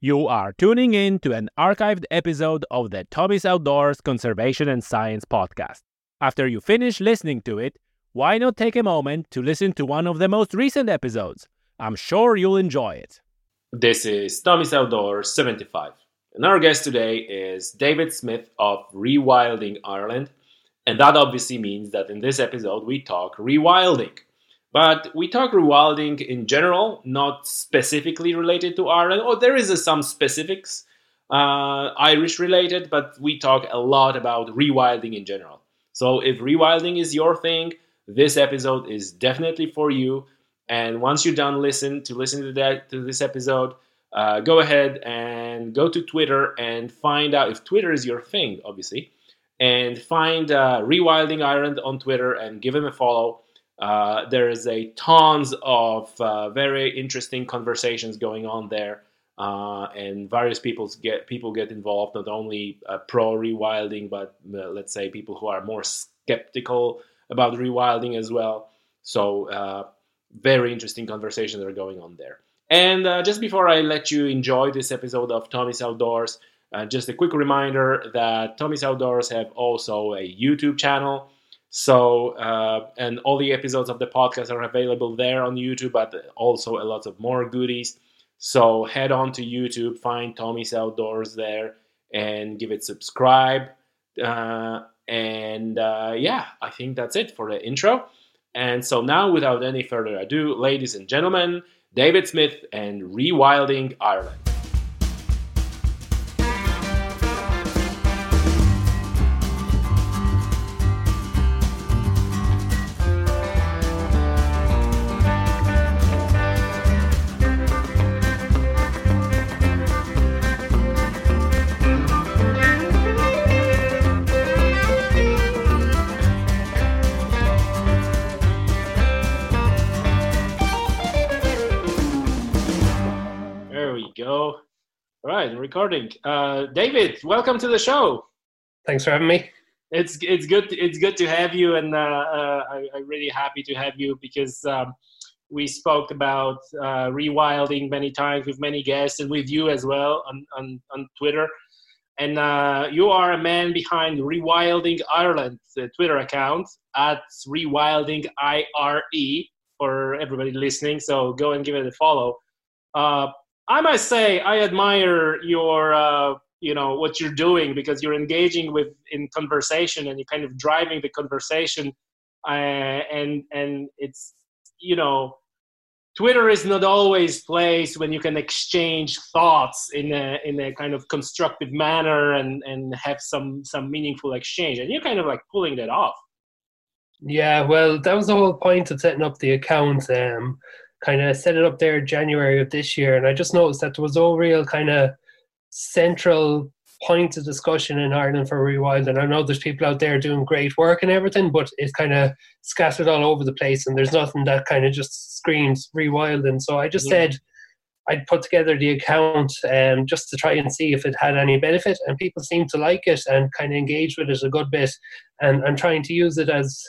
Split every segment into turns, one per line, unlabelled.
You are tuning in to an archived episode of the Tommy's Outdoors Conservation and Science podcast. After you finish listening to it, why not take a moment to listen to one of the most recent episodes? I'm sure you'll enjoy it.
This is Tommy's Outdoors 75, and our guest today is David Smith of Rewilding Ireland, and that obviously means that in this episode we talk rewilding. But we talk rewilding in general, not specifically related to Ireland. Or there is some specifics uh, Irish related, but we talk a lot about rewilding in general. So if rewilding is your thing, this episode is definitely for you. And once you're done listen to listen to that to this episode, uh, go ahead and go to Twitter and find out if Twitter is your thing, obviously, and find uh, Rewilding Ireland on Twitter and give him a follow uh, there is a tons of uh, very interesting conversations going on there, uh, and various people get people get involved. Not only uh, pro rewilding, but uh, let's say people who are more skeptical about rewilding as well. So very interesting conversations are going on there. And just before I let you enjoy this episode of Tommy's Outdoors, just a quick reminder that Tommy's Outdoors have also a YouTube channel. So, uh, and all the episodes of the podcast are available there on YouTube, but also a lot of more goodies. So, head on to YouTube, find Tommy's Outdoors there, and give it subscribe. Uh, and uh, yeah, I think that's it for the intro. And so, now without any further ado, ladies and gentlemen, David Smith and Rewilding Ireland. Recording. Uh, David, welcome to the show.
Thanks for having me.
It's it's good. It's good to have you, and uh, uh, I, am really happy to have you because um, we spoke about uh, rewilding many times with many guests and with you as well on on, on Twitter. And uh, you are a man behind Rewilding Ireland, the Twitter account at Rewilding IRE for everybody listening. So go and give it a follow. Uh, I must say I admire your uh, you know what you're doing because you're engaging with in conversation and you're kind of driving the conversation uh, and and it's you know Twitter is not always place when you can exchange thoughts in a in a kind of constructive manner and and have some some meaningful exchange and you're kind of like pulling that off.
Yeah, well, that was the whole point of setting up the account. Um, kind of set it up there January of this year, and I just noticed that there was no real kind of central point of discussion in Ireland for rewild. And I know there's people out there doing great work and everything, but it's kind of scattered all over the place, and there's nothing that kind of just screams rewild. And so I just yeah. said I'd put together the account um, just to try and see if it had any benefit, and people seem to like it and kind of engage with it a good bit. And I'm trying to use it as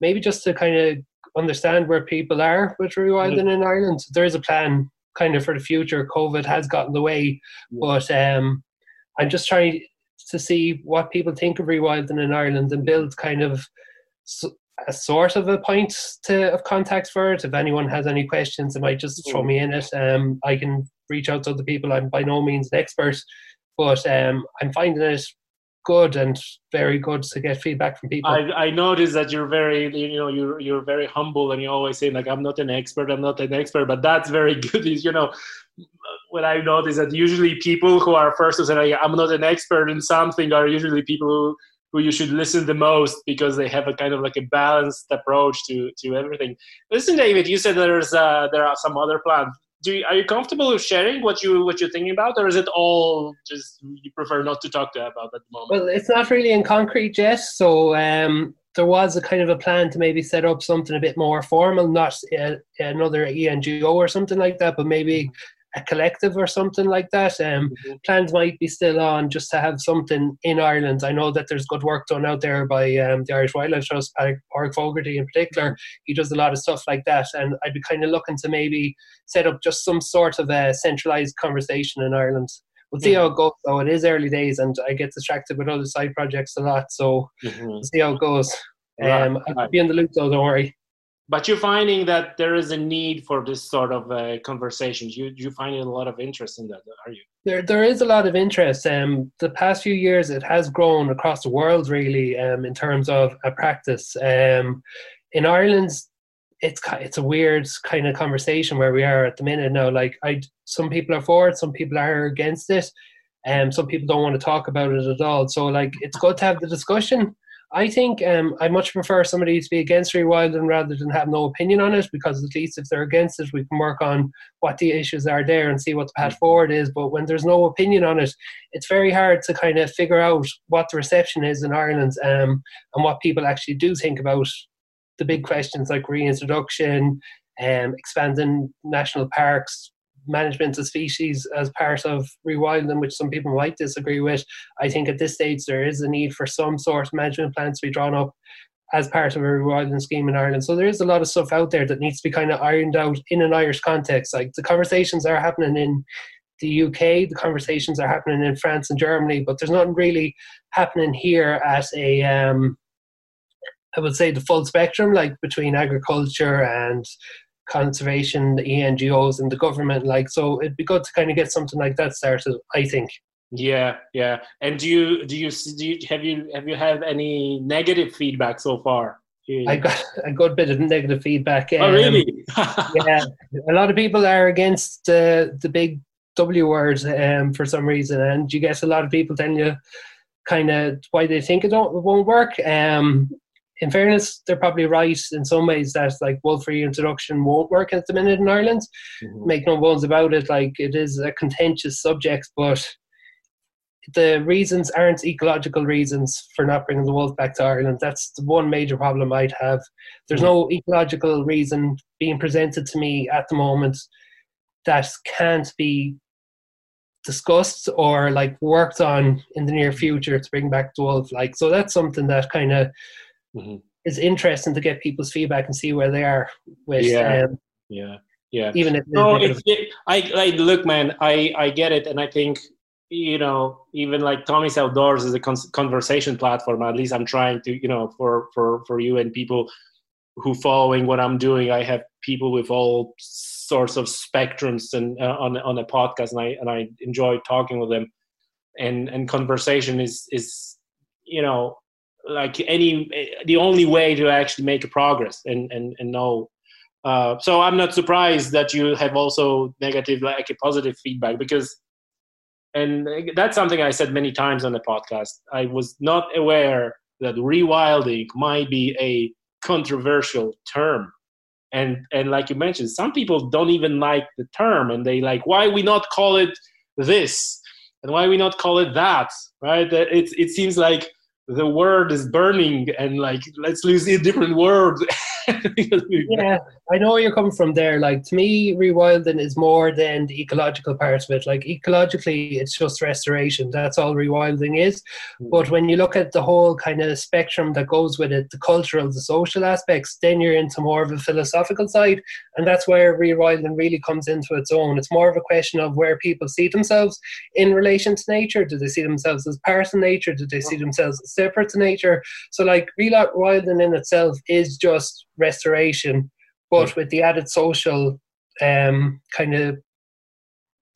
maybe just to kind of understand where people are with rewilding mm. in Ireland. There is a plan kind of for the future. COVID has gotten the way, but um, I'm just trying to see what people think of rewilding in Ireland and build kind of a sort of a point to, of contact for it. If anyone has any questions, they might just throw mm. me in it. Um, I can reach out to other people. I'm by no means an expert, but um, I'm finding it good and very good to get feedback from people.
I, I noticed that you're very, you know, you're you're very humble and you always say like, I'm not an expert, I'm not an expert, but that's very good. Is you know, what I noticed that usually people who are first to say like, I'm not an expert in something are usually people who who you should listen the most because they have a kind of like a balanced approach to to everything. Listen, David, you said there's uh, there are some other plans do you, are you comfortable with sharing what you what you're thinking about, or is it all just you prefer not to talk to about at the moment?
Well, it's not really in concrete yet. So um, there was a kind of a plan to maybe set up something a bit more formal, not uh, another ENGO or something like that, but maybe a collective or something like that. Um, mm-hmm. Plans might be still on just to have something in Ireland. I know that there's good work done out there by um, the Irish Wildlife Trust, Padraic Fogarty in particular. He does a lot of stuff like that, and I'd be kind of looking to maybe set up just some sort of a centralized conversation in Ireland. We'll see mm-hmm. how it goes. Though it is early days, and I get distracted with other side projects a lot, so mm-hmm. we'll see how it goes. Um, I'll be in the loop though. Don't worry
but you're finding that there is a need for this sort of uh, conversations. You you finding a lot of interest in that, are you?
There there is a lot of interest. Um, the past few years, it has grown across the world, really, um, in terms of a practice. Um, in Ireland, it's it's a weird kind of conversation where we are at the minute now. Like, I some people are for it, some people are against it, and um, some people don't want to talk about it at all. So, like, it's good to have the discussion I think um, I much prefer somebody to be against rewilding rather than have no opinion on it because at least if they're against it, we can work on what the issues are there and see what the path mm. forward is. But when there's no opinion on it, it's very hard to kind of figure out what the reception is in Ireland um, and what people actually do think about the big questions like reintroduction, um, expanding national parks, management of species as part of rewilding, which some people might disagree with. I think at this stage there is a need for some sort of management plan to be drawn up as part of a rewilding scheme in Ireland. So there is a lot of stuff out there that needs to be kind of ironed out in an Irish context. Like the conversations are happening in the UK, the conversations are happening in France and Germany, but there's nothing really happening here at a um, I would say the full spectrum, like between agriculture and conservation, the NGOs, and the government. Like, so it'd be good to kind of get something like that started. I think.
Yeah, yeah. And do you do you, do you have you have you had any negative feedback so far?
I got a good bit of negative feedback.
Oh, um, oh, really?
yeah, a lot of people are against uh, the big W word um, for some reason, and you get a lot of people telling you kind of why they think it, don't, it won't work. Um, in fairness, they're probably right in some ways that like wolf reintroduction won't work at the minute in Ireland. Mm-hmm. Make no bones about it. Like it is a contentious subject, but the reasons aren't ecological reasons for not bringing the wolf back to Ireland. That's the one major problem I'd have. There's mm-hmm. no ecological reason being presented to me at the moment that can't be discussed or like worked on in the near future to bring back the wolf. Like so, that's something that kind of mm-hmm. it's interesting to get people's feedback and see where they are with
yeah. um, yeah. Yeah. even if no, it, it, I, I look man i i get it and i think you know even like tommy's outdoors is a con- conversation platform at least i'm trying to you know for for for you and people who following what i'm doing i have people with all sorts of spectrums and uh, on on a podcast and i and i enjoy talking with them. And and conversation is is you know like any the only way to actually make a progress and and and know. Uh, so i'm not surprised that you have also negative like a positive feedback because and that's something i said many times on the podcast. I was not aware that rewilding might be a controversial term. And and like you mentioned some people don't even like the term and they like why we not call it this? And why we not call it that? Right? It, it seems like the world is burning and like let's use a different word
yeah i know where you're coming from there. Like to me rewilding is more than the ecological part of it. Like ecologically it's just restoration. That's all rewilding is. Mm. but when you look at the whole kind of spectrum that goes with it the cultural the social aspects then you're into more of a philosophical side. And that's where rewilding really comes into its own. It's more of a question of where people see themselves in relation to nature. Do they see themselves as part of nature? Do they see themselves as separate to nature. So like rewilding in itself is just restoration, but with the added social um, kind of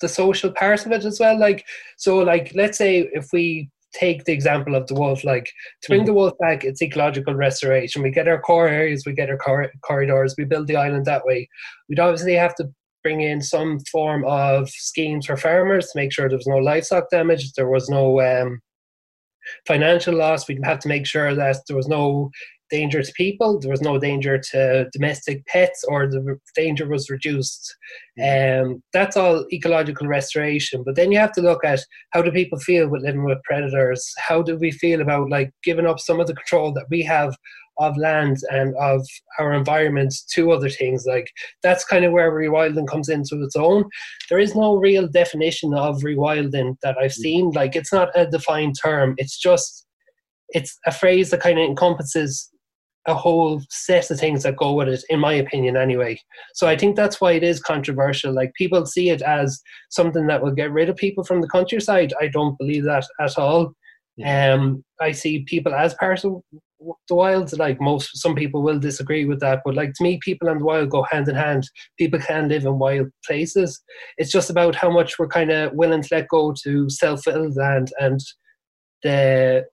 the social part of it as well. Like so, like let's say if we take the example of the wolf, like to bring mm the wolf back, it's ecological restoration. We get our core areas, we get our cor- corridors, we build the island that way. We'd obviously have to bring in some form of schemes for farmers to make sure there was no livestock damage, there was no um, financial loss. We'd have to make sure that there was no danger to people, there was no danger to domestic pets, or the danger was reduced. Um, that's all ecological restoration. But then you have to look at how do people feel with living with predators? How do we feel about like giving up some of the control that we have of land and of our environment to other things. Like that's kind of where rewilding comes into its own. There is no real definition of rewilding that I've mm. seen. Like it's not a defined term. It's just it's a phrase that kind of encompasses a whole set of things that go with it, in my opinion, anyway. So I think that's why it is controversial. Like people see it as something that will get rid of people from the countryside. I don't believe that at all. Yeah. Um, I see people as part of the wild. Like most, some people will disagree with that, but like to me, people and the wild go hand in hand. People can live in wild places. It's just about how much we're kind of willing to let go to self-willed land and the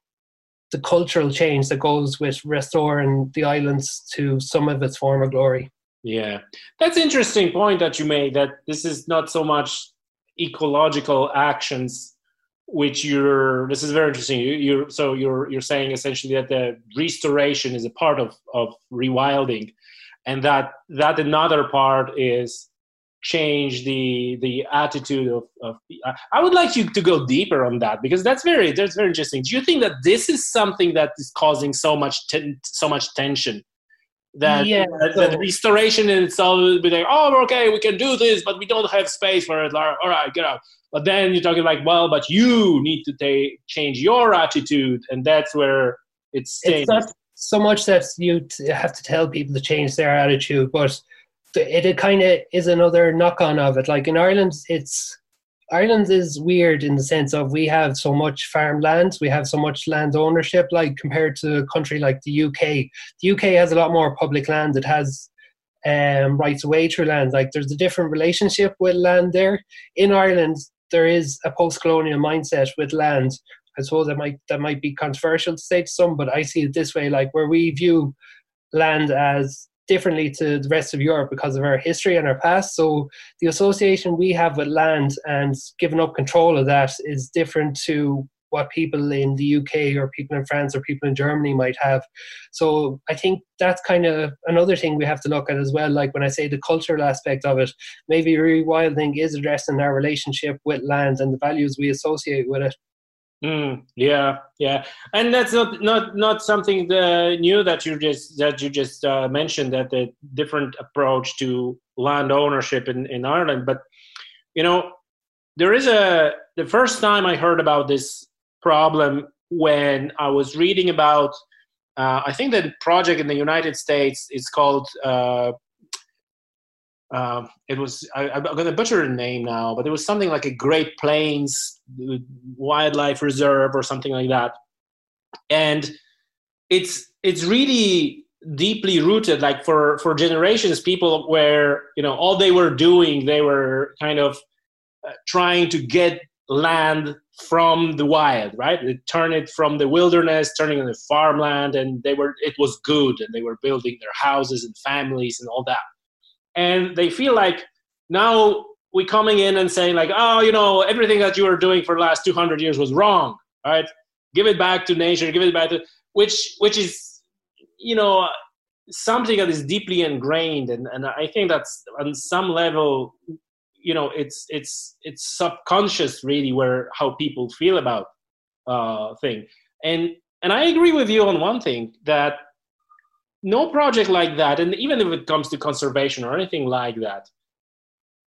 the cultural change that goes with restoring the islands to some of its former glory.
Yeah, that's interesting point that you made. That this is not so much ecological actions which you're this is very interesting you, you're so you're you're saying essentially that the restoration is a part of of rewilding and that that another part is change the the attitude of, of i would like you to go deeper on that because that's very that's very interesting. Do you think that this is something that is causing so much ten, so much tension? That, yeah, that, so, that restoration in itself will be like oh okay we can do this but we don't have space for it. All right get out. But then you're talking like, well, but you need to take, change your attitude, and that's where it's.
It's not so much that you have to tell people to change their attitude, but it, it kind of is another knock on of it. Like in Ireland, it's Ireland is weird in the sense of we have so much farmland, we have so much land ownership, like compared to a country like the UK. The UK has a lot more public land. It has um, rights away through land. Like there's a different relationship with land there. In Ireland, there is a post-colonial mindset with land. I suppose that might that might be controversial to say to some, but I see it this way: like where we view land as differently to the rest of Europe because of our history and our past. So the association we have with land and giving up control of that is different to what people in the UK or people in France or people in Germany might have. So I think that's kind of another thing we have to look at as well. Like when I say the cultural aspect of it, maybe rewilding is addressing our relationship with land and the values we associate with it.
Mm, yeah, yeah, and that's not not not something the, new that you just that you just uh, mentioned that the different approach to land ownership in in Ireland. But you know, there is a the first time I heard about this problem when I was reading about. Uh, I think the project in the United States is called. Uh, uh, it was I, am to butcher the name now, but it was something like a Great Plains Wildlife Reserve or something like that, and it's it's really deeply rooted. Like for for generations, people were you know all they were doing, they were kind of uh, trying to get land from the wild, right? They turn it from the wilderness, turning it into farmland, and they were it was good, and they were building their houses and families and all that. And they feel like now we're coming in and saying like, oh, you know, everything that you were doing for the last 200 years was wrong, right? Give it back to nature, give it back to which which is, you know, something that is deeply ingrained, and and I think that's on some level you know it's it's it's subconscious really where how people feel about uh thing and and i agree with you on one thing that no project like that and even if it comes to conservation or anything like that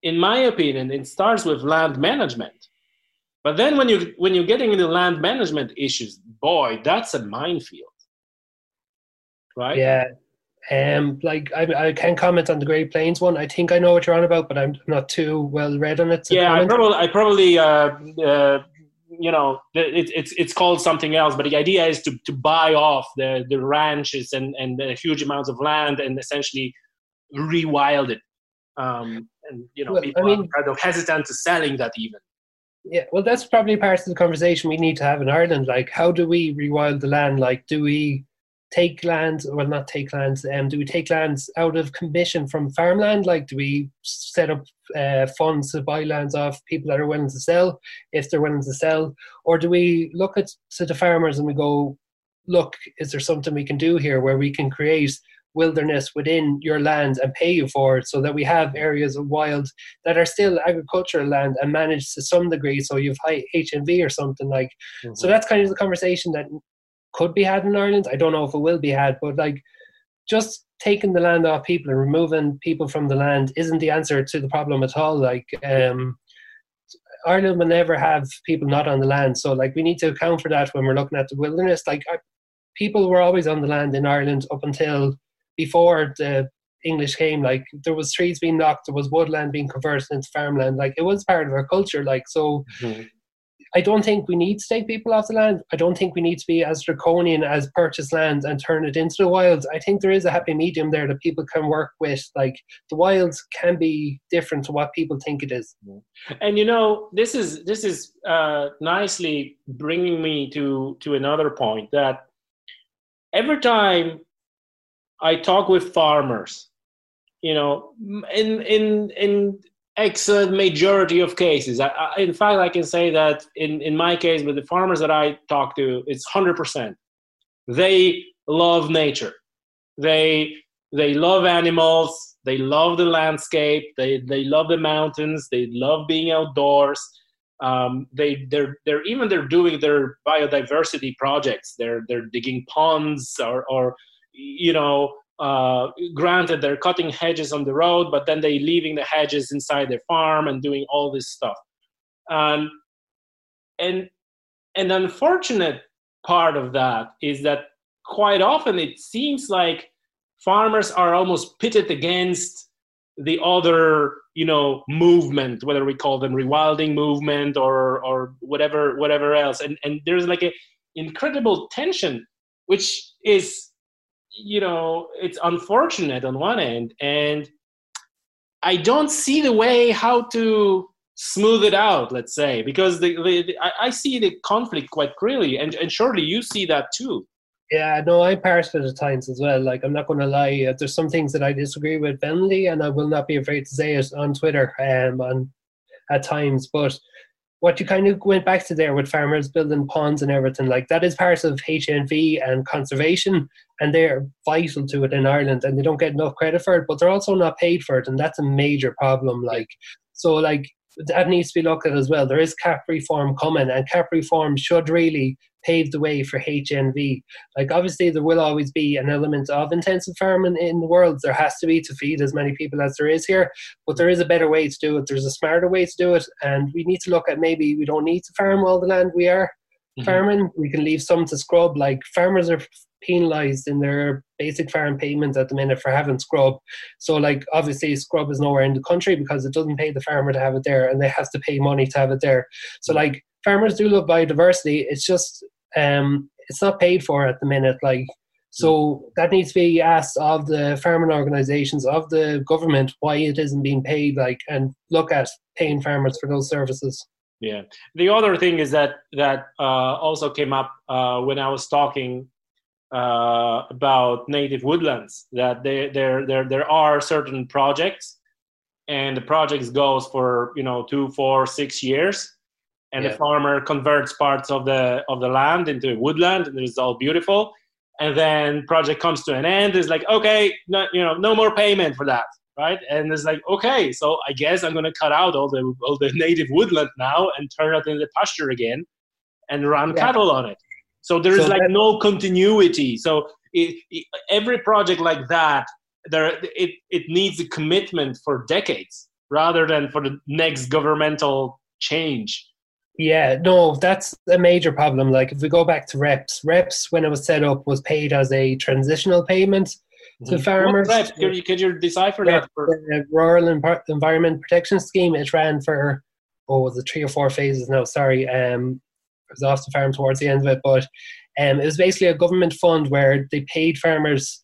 in my opinion it starts with land management but then when you when you're getting into land management issues boy that's a minefield right
yeah um, like I, I can comment on the Great Plains one. I think I know what you're on about, but I'm not too well read on it.
Yeah, I probably, I probably, uh, uh, you know, it, it's it's called something else. But the idea is to, to buy off the, the ranches and and the huge amounts of land and essentially rewild it. Um, and you know, well, people I mean, are kind of hesitant to selling that even.
Yeah, well, that's probably part of the conversation we need to have in Ireland. Like, how do we rewild the land? Like, do we take land, well, not take lands, um, do we take lands out of commission from farmland? Like, do we set up uh, funds to buy lands off people that are willing to sell, if they're willing to sell? Or do we look at to the farmers and we go, look, is there something we can do here where we can create wilderness within your land and pay you for it so that we have areas of wild that are still agricultural land and managed to some degree so you've high HNV or something like mm-hmm. so that's kind of the conversation that could be had in Ireland I don't know if it will be had but like just taking the land off people and removing people from the land isn't the answer to the problem at all like um Ireland will never have people not on the land so like we need to account for that when we're looking at the wilderness like people were always on the land in Ireland up until before the English came, like there was trees being knocked, there was woodland being converted into farmland. Like it was part of our culture. Like so, mm-hmm. I don't think we need to take people off the land. I don't think we need to be as draconian as purchase land and turn it into the wilds. I think there is a happy medium there that people can work with. Like the wilds can be different to what people think it is.
And you know, this is this is uh, nicely bringing me to to another point that every time I talk with farmers. You know, in in in excellent majority of cases. I, I, in fact, I can say that in in my case, with the farmers that I talk to, it's hundred percent. They love nature. They they love animals. They love the landscape. They they love the mountains. They love being outdoors. Um, they they're they're even they're doing their biodiversity projects. They're they're digging ponds or or you know, uh, granted they're cutting hedges on the road, but then they leaving the hedges inside their farm and doing all this stuff. Um, and an unfortunate part of that is that quite often it seems like farmers are almost pitted against the other you know movement whether we call them rewilding movement or or whatever whatever else and and there's like a incredible tension which is you know it's unfortunate on one end and i don't see the way how to smooth it out let's say because the, the, the I, I, see the conflict quite clearly and, and surely you see that too.
Yeah no i'm passionate at times as well. Like i'm not going to lie uh, there's some things that i disagree with vehemently and i will not be afraid to say it on twitter um on at times but what you kind of went back to there with farmers building ponds and everything, like that is part of HNV and conservation, and they're vital to it in Ireland, and they don't get enough credit for it, but they're also not paid for it, and that's a major problem. Like, so like that needs to be looked at as well. There is CAP reform coming, and CAP reform should really pave the way for HNV. Like, obviously, there will always be an element of intensive farming in the world. There has to be to feed as many people as there is here, but there is a better way to do it. There's a smarter way to do it, and we need to look at maybe we don't need to farm all the land we are mm-hmm. farming. We can leave some to scrub. Like, farmers are penalized in their basic farm payments at the minute for having scrub. So, like, obviously, scrub is nowhere in the country because it doesn't pay the farmer to have it there, and they have to pay money to have it there. So, like, farmers do love biodiversity. It's just um, it's not paid for at the minute. Like, so that needs to be asked of the farming organisations, of the government, why it isn't being paid. Like, and look at paying farmers for those services.
Yeah. The other thing is that that uh, also came up uh, when I was talking uh, about native woodlands that there there there there are certain projects, and the projects goes for you know two, four, six years, and yeah. the farmer converts parts of the of the land into woodland, and it's all beautiful. And then project comes to an end. It's like okay, no, you know, no more payment for that, right? And it's like okay, so I guess I'm gonna cut out all the all the native woodland now and turn it into pasture again, and run yeah. cattle on it so there is so like no continuity. So it, it, every project like that there it, it needs a commitment for decades rather than for the next governmental change.
Yeah no that's a major problem. Like if we go back to REPS REPS when it was set up was paid as a transitional payment to mm-hmm. farmers.
REPS? Can, you, can you decipher that for
the rural environment protection scheme it ran for oh was it three or four phases No, sorry um was off the farm towards the end of it. But um, it was basically a government fund where they paid farmers.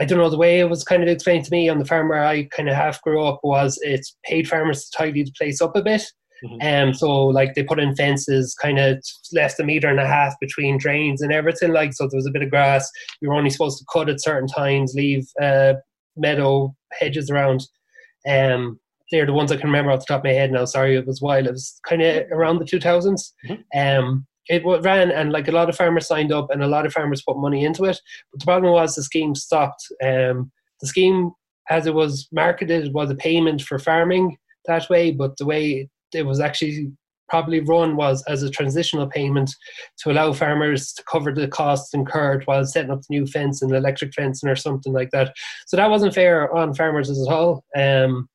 I don't know the way it was kind of explained to me on the farm where I kind of half grew up was it's paid farmers to tidy the place up a bit. And mm-hmm. um, so like they put in fences kind of less than a meter and a half between drains and everything like so there was a bit of grass you were only supposed to cut at certain times leave uh, meadow hedges around um they're the ones I can remember off the top of my head now. Sorry, it was while it was kind of around the 2000s. Mm-hmm. Um, it ran and like a lot of farmers signed up and a lot of farmers put money into it. But the problem was the scheme stopped. Um, the scheme, as it was marketed, was a payment for farming that way, but the way it was actually probably run was as a transitional payment to allow farmers to cover the costs incurred while setting up the new fence and electric fencing or something like that. So that wasn't fair on farmers at all. Um,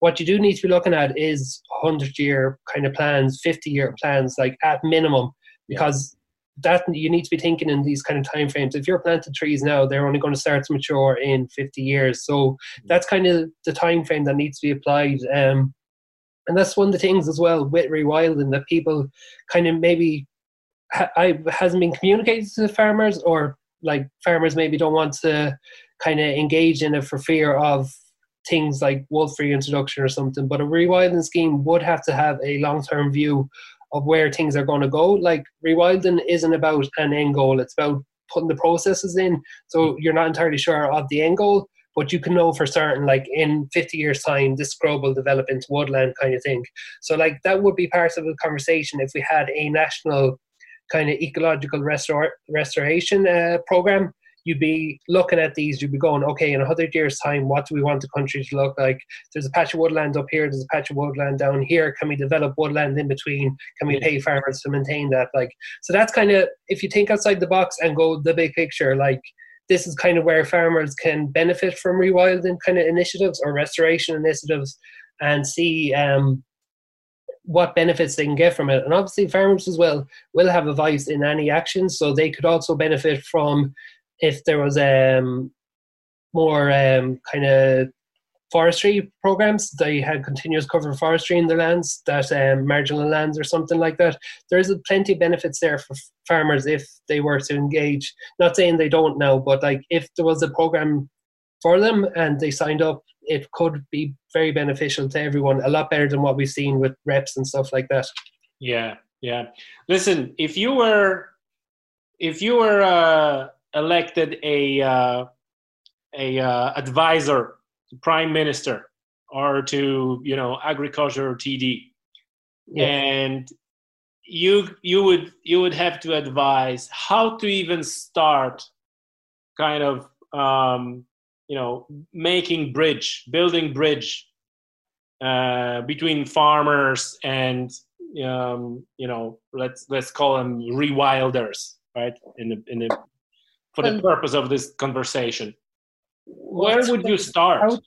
what you do need to be looking at is 100 year kind of plans, 50 year plans, like at minimum, because that you need to be thinking in these kind of time frames. If you're planting trees now, they're only going to start to mature in 50 years. So mm-hmm. that's kind of the time frame that needs to be applied. Um, and that's one of the things as well with rewilding that people kind of maybe ha- I hasn't been communicated to the farmers or like farmers maybe don't want to kind of engage in it for fear of things like wolf reintroduction or something but a rewilding scheme would have to have a long-term view of where things are going to go. Like rewilding isn't about an end goal it's about putting the processes in. So you're not entirely sure of the end goal but you can know for certain like in 50 years time this scrub will develop into woodland kind of thing. So like that would be part of the conversation if we had a national kind of ecological restor- restoration uh, program you'd be looking at these you'd be going okay in a 100 years time what do we want the country to look like? There's a patch of woodland up here there's a patch of woodland down here. Can we develop woodland in between? Can we pay farmers to maintain that? Like so that's kind of if you think outside the box and go the big picture like this is kind of where farmers can benefit from rewilding kind of initiatives or restoration initiatives and see um, what benefits they can get from it. And obviously, farmers as well will have a voice in any action, so they could also benefit from if there was um, more um, kind of forestry programs. They had continuous cover forestry in the lands, that um, marginal lands or something like that. There's plenty of benefits there for farmers if they were to engage. Not saying they don't now, but like if there was a program for them and they signed up, it could be very beneficial to everyone. A lot better than what we've seen with REPS and stuff like that.
Yeah, yeah. Listen, if you were, if you were uh, elected a uh, a uh, advisor prime minister or to you know agriculture or TD, yeah. and you you would you would have to advise how to even start kind of um, you know making bridge building bridge uh, between farmers and um, you know let's let's call them rewilders right in the in the for the purpose of this conversation where would you start?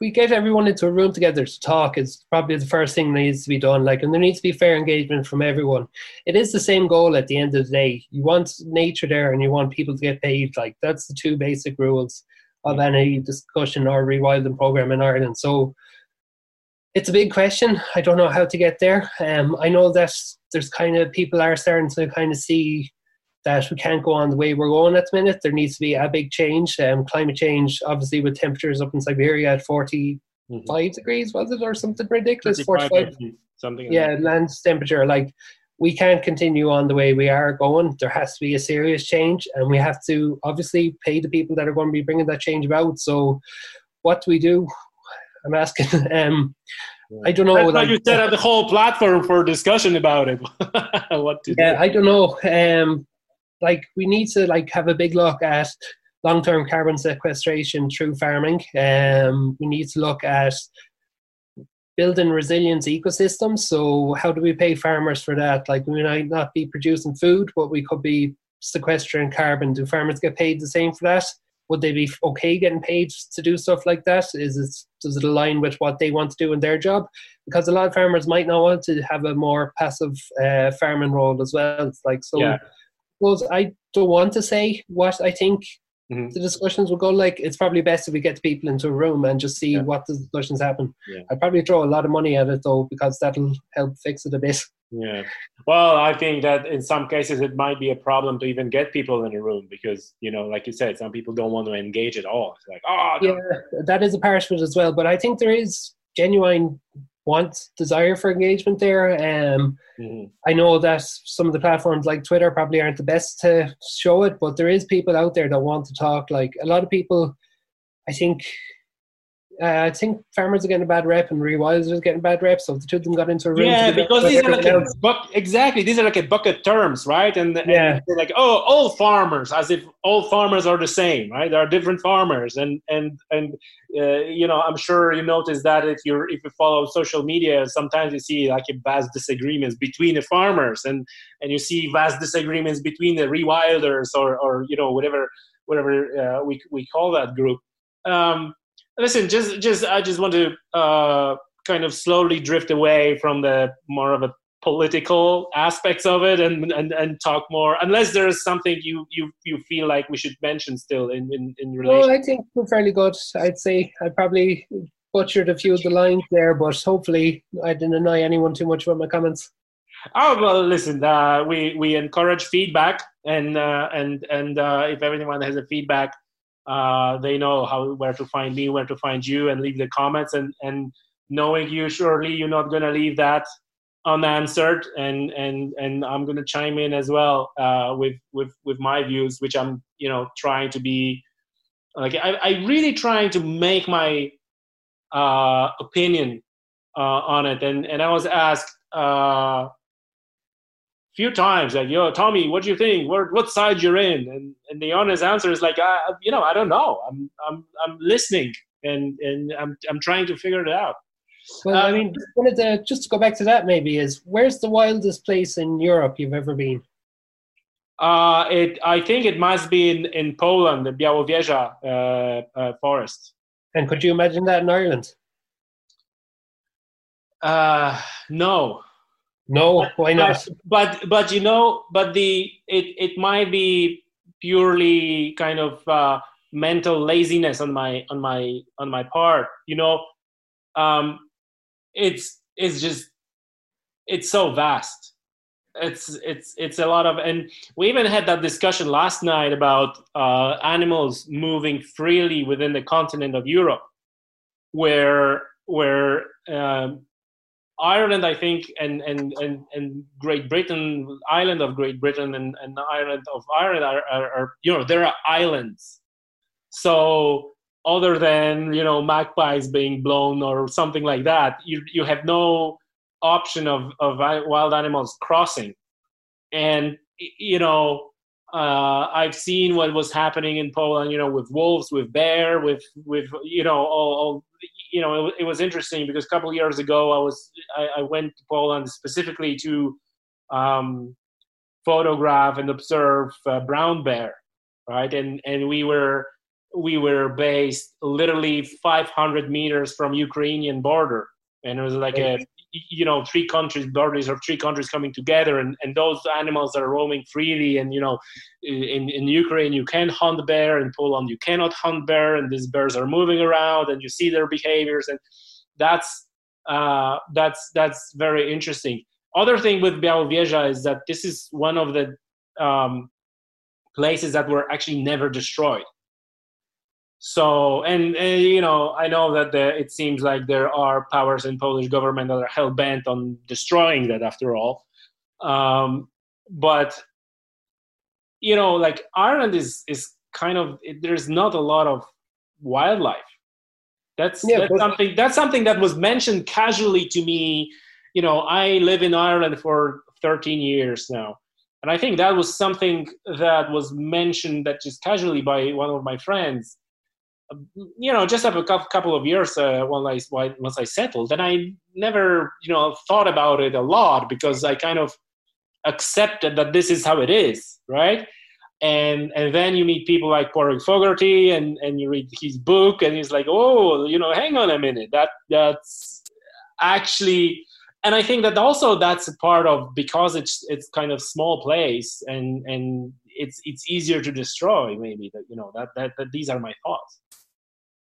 we get everyone into a room together to talk is probably the first thing that needs to be done. Like, and there needs to be fair engagement from everyone. It is the same goal at the end of the day. You want nature there, and you want people to get paid. Like, that's the two basic rules of any discussion or rewilding program in Ireland. So, it's a big question. I don't know how to get there. Um, I know that there's kind of people are starting to kind of see that we can't go on the way we're going at the minute. There needs to be a big change. Um, climate change, obviously, with temperatures up in Siberia at 45 mm-hmm. degrees, was it, or something ridiculous? 45,
something.
Yeah, like land temperature. Like, we can't continue on the way we are going. There has to be a serious change, and we have to obviously pay the people that are going to be bringing that change about. So, what do we do? I'm asking. Um, I don't know.
That's like, you set up the whole platform for discussion about it. what
yeah, do. I don't know. Um, like we need to like have a big look at long-term carbon sequestration through farming. Um, we need to look at building resilient ecosystems. So how do we pay farmers for that? Like we might not be producing food, but we could be sequestering carbon. Do farmers get paid the same for that? Would they be okay getting paid to do stuff like that? Is it does it align with what they want to do in their job? Because a lot of farmers might not want to have a more passive uh, farming role as well. It's like so. Yeah suppose I don't want to say what I think mm-hmm. the discussions will go like. It's probably best if we get people into a room and just see yeah. what the discussions happen. Yeah. I'd probably throw a lot of money at it though because that'll help fix it a bit.
Yeah. Well, I think that in some cases it might be a problem to even get people in a room because, you know, like you said, some people don't want to engage at all. It's like, oh,
no. yeah, that is a part of it as well. But I think there is genuine want desire for engagement there. Um, mm-hmm. I know that some of the platforms like Twitter probably aren't the best to show it, but there is people out there that want to talk. Like a lot of people, I think uh, I think farmers are getting a bad rep and rewilders are getting a bad rep. So the two of them got into a room,
Yeah, because these are like a buck, exactly these are like a bucket terms, right? And, and
Yeah.
they're like, oh, all farmers, as if all farmers are the same, right? There are different farmers, and and and uh, you know, I'm sure you notice that if you're if you follow social media, sometimes you see like a vast disagreements between the farmers, and and you see vast disagreements between the rewilders or or you know whatever whatever uh, we we call that group. Um, listen, just just I just want to uh, kind of slowly drift away from the more of a political aspects of it and and, and talk more unless there is something you you you feel like we should mention still in in, in relation
Well, I think we're fairly good. I'd say I probably butchered a few of the lines there, but hopefully I didn't annoy anyone too much with my comments.
Oh well, listen. Uh, we we encourage feedback, and uh, and and uh, if everyone has a feedback, uh, they know how where to find me, where to find you, and leave the comments. And and knowing you, surely you're not gonna leave that unanswered. And and and I'm gonna chime in as well uh, with with with my views, which I'm you know trying to be like I I really trying to make my uh, opinion uh, on it. And and I was asked. Few times like yo tommy what do you think what, what side you're in and, and the honest answer is like I, you know i don't know i'm i'm i'm listening and and i'm i'm trying to figure it out
Well, I
Um,
mean, just wanted to just to go back to that. Maybe is where's the wildest place in Europe you've ever been?
uh it i think it must be in in poland the białowieża uh, uh forest
And could you imagine that in Ireland?
uh no
No, why not?
but but you know but the it it might be purely kind of uh mental laziness on my on my on my part you know um it's it's just it's so vast it's it's it's a lot of and we even had that discussion last night about uh animals moving freely within the continent of europe where where um Ireland, I think, and and and, and Great Britain, island of Great Britain, and, and Ireland of Ireland are, are, are you know there are islands. So other than you know magpies being blown or something like that, you you have no option of of wild animals crossing, and you know. Uh, I've seen what was happening in Poland, you know, with wolves, with bear, with with you know, all, all you know, it, it was interesting because a couple of years ago, I was I, I went to Poland specifically to um, photograph and observe uh, brown bear, right? And and we were we were based literally 500 meters from Ukrainian border, and it was like a you know three countries borders of three countries coming together and, and those animals are roaming freely and you know in, in ukraine you can hunt bear in poland you cannot hunt bear and these bears are moving around and you see their behaviors and that's uh, that's that's very interesting. Other thing with białowieża is that this is one of the um, places that were actually never destroyed so and, and you know i know that the, it seems like there are powers in polish government that are hell-bent on destroying that after all. Um, but you know like ireland is is kind of it, there's not a lot of wildlife. That's,
Yeah,
that's
but-
something that's something that was mentioned casually to me. You know i live in ireland for 13 years now. And i think that was something that was mentioned that just casually by one of my friends you know, just have a couple of years uh, I once I settled, and I never, you know, thought about it a lot because I kind of accepted that this is how it is, right? And and then you meet people like Padraic Fogarty, and and you read his book, and he's like, oh, you know, hang on a minute, that that's actually, and I think that also that's a part of because it's it's kind of small place, and and it's it's easier to destroy maybe that you know that that, that these are my thoughts.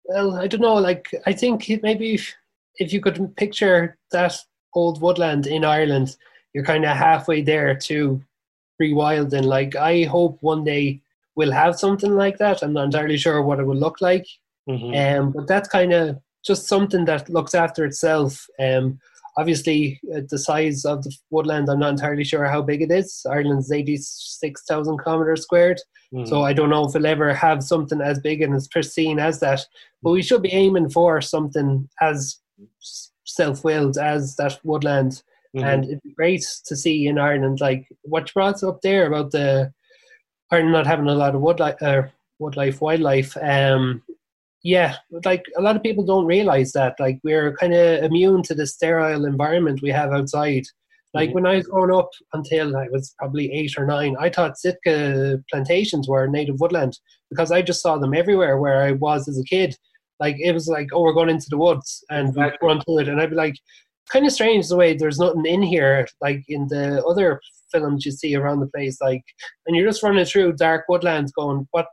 Well, I don't know. Like, I think maybe if, if you could picture that old woodland in Ireland, you're kind of halfway there to rewilding. Like, I hope one day we'll have something like that. I'm not entirely sure what it will look like.
Mhm.
Um, but that's kind of just something that looks after itself. Um, obviously uh, the size of the woodland i'm not entirely sure how big it is ireland's 86000 kilometers squared mm. so i don't know if it'll ever have something as big and as pristine as that but we should be aiming for something as self-willed as that woodland mm-hmm. and it'd be great to see in ireland like what you brought up there about the ireland not having a lot of woodlife uh, woodlife wildlife um yeah, like a lot of people don't realize that. Like we're kind of immune to the sterile environment we have outside. Like mm-hmm. when I was growing up until I was probably eight or nine, I thought Sitka plantations were native woodland because I just saw them everywhere where I was as a kid. Like it was like, oh, we're going into the woods and exactly. we run through it, and I'd be like, kind of strange the way there's nothing in here like in the other films you see around the place. Like, and you're just running through dark woodlands, going, what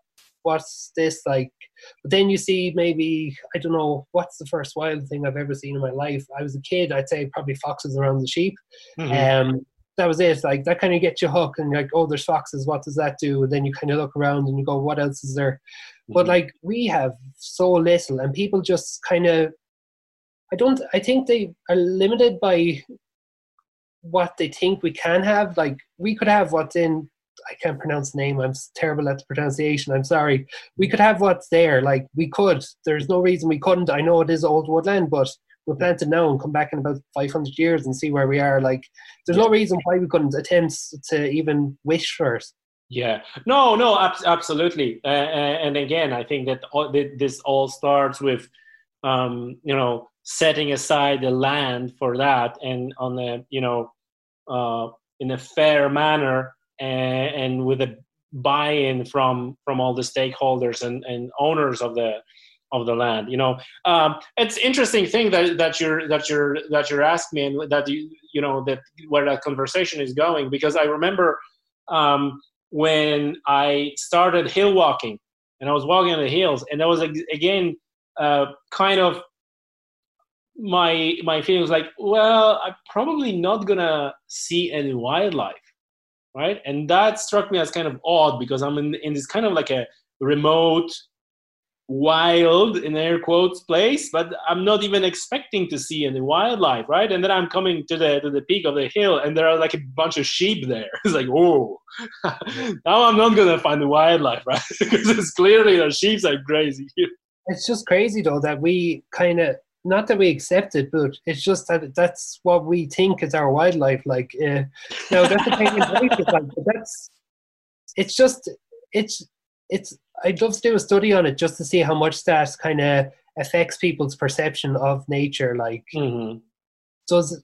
what's this like? But then you see maybe I don't know what's the first wild thing I've ever seen in my life. I was a kid, I'd say probably foxes around the sheep. Mm-hmm. Um, that was it. Like that kind of gets you hooked, and like, oh, there's foxes. What does that do? And then you kind of look around and you go, what else is there? Mm-hmm. But like we have so little, and people just kind of. I don't. I think they are limited by what they think we can have. Like we could have what's in I can't pronounce the name. I'm terrible at the pronunciation. I'm sorry. We could have what's there. Like we could. There's no reason we couldn't. I know it is old woodland, but we'll plant it now and come back in about 500 years and see where we are. Like there's no reason why we couldn't attempt to even wish for it.
Yeah. No. No. Ab- absolutely. Uh, and again, I think that all, this all starts with, um, you know, setting aside the land for that, and on a you know, uh, in a fair manner and, and with a buy-in from from all the stakeholders and, and owners of the of the land you know? Um, it's interesting thing that, that you're that you're that you're asking me and that you you know that where that conversation is going because i remember um, when i started hill walking and i was walking on the hills and that was again uh, kind of my my feeling was like well i'm probably not gonna see any wildlife right? And that struck me as kind of odd because I'm in, in this kind of like a remote, wild, in air quotes, place, but I'm not even expecting to see any wildlife, right? And then I'm coming to the to the peak of the hill, and there are like a bunch of sheep there. It's like, oh, now I'm not gonna find the wildlife, right? because it's clearly the sheep are crazy.
It's just crazy though that we kind of not that we accept it, but it's just that that's what we think is our wildlife. Like, uh, now that's the thing in like, that's it's just it's it's. I'd love to do a study on it just to see how much that kind of affects people's perception of nature. Like, mm-hmm. does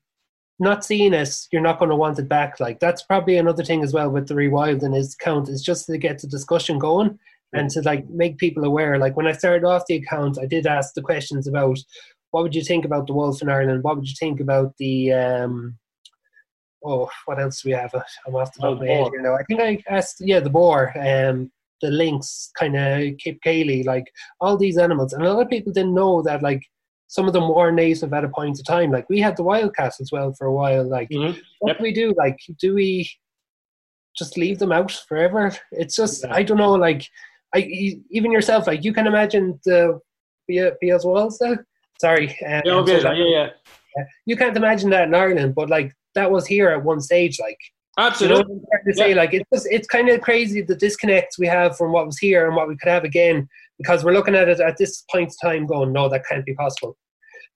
not seeing it, you're not going to want it back. Like, that's probably another thing as well with the rewilding is count is just to get the discussion going and to like make people aware. Like when I started off the account, I did ask the questions about what would you think about the wolf in Ireland? What would you think about the um, oh, what else do we have? I'm off the top of my head here now. I think I asked, yeah, the boar, um, the lynx, kind of capercaillie, like all these animals. And a lot of people didn't know that, like, some of them were native at a point of time. Like, we had the wildcat as well for a while. Like, mm-hmm. what yep. do we do? Like, do we just leave them out forever? It's just, yeah. I don't know, like, I even yourself, like, you can imagine the Beals Walls there Sorry.
Um, yeah, okay. so yeah,
yeah. You can't imagine that in Ireland, but like that was here at one stage, like.
Absolutely.
You know to say? Yeah. Like it's just, it's kind of crazy the disconnects we have from what was here and what we could have again because we're looking at it at this point in time going, no, that can't be possible.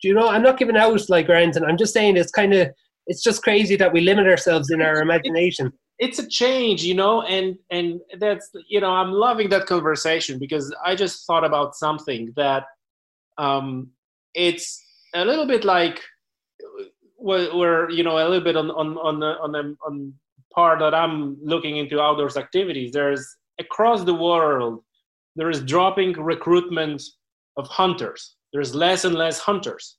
Do you know? I'm not giving out like anything. I'm just saying it's kind of it's just crazy that we limit ourselves in our imagination.
It's a change, you know, and and that's you know I'm loving that conversation because I just thought about something that um, it's a little bit like we're you know a little bit on on on the, on the on part that I'm looking into outdoors activities. There's across the world there is dropping recruitment of hunters. There's less and less hunters,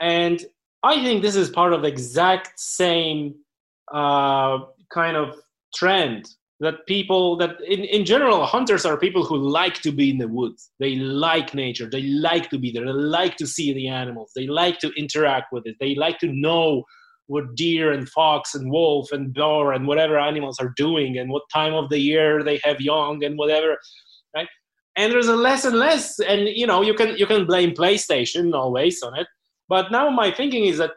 and I think this is part of the exact same uh, kind of trend that people that in, in general hunters are people who like to be in the woods. They like nature. They like to be there. They like to see the animals. They like to interact with it. They like to know what deer and fox and wolf and bear and whatever animals are doing and what time of the year they have young and whatever right? And there's a less and less and you know you can you can blame playstation always on it. But now my thinking is that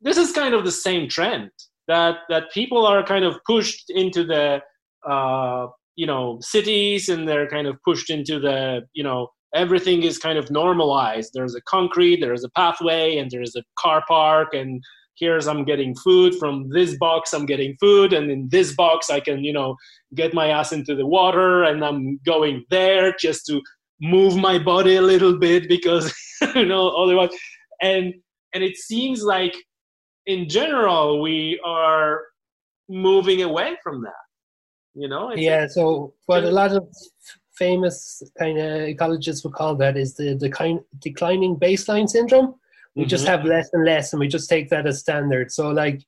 this is kind of the same trend that that people are kind of pushed into the uh, you know cities and they're kind of pushed into the you know everything is kind of normalized. There's a concrete there's a pathway and there's a car park and here's i'm getting food. From this box i'm getting food and in this box i can you know get my ass into the water and i'm going there just to move my body a little bit because you know otherwise. And and it seems like in general we are moving away from that you know
it's yeah so what a lot of famous kind of ecologists would call that is the, the kind declining baseline syndrome. We mm-hmm. just have less and less and we just take that as standard. So like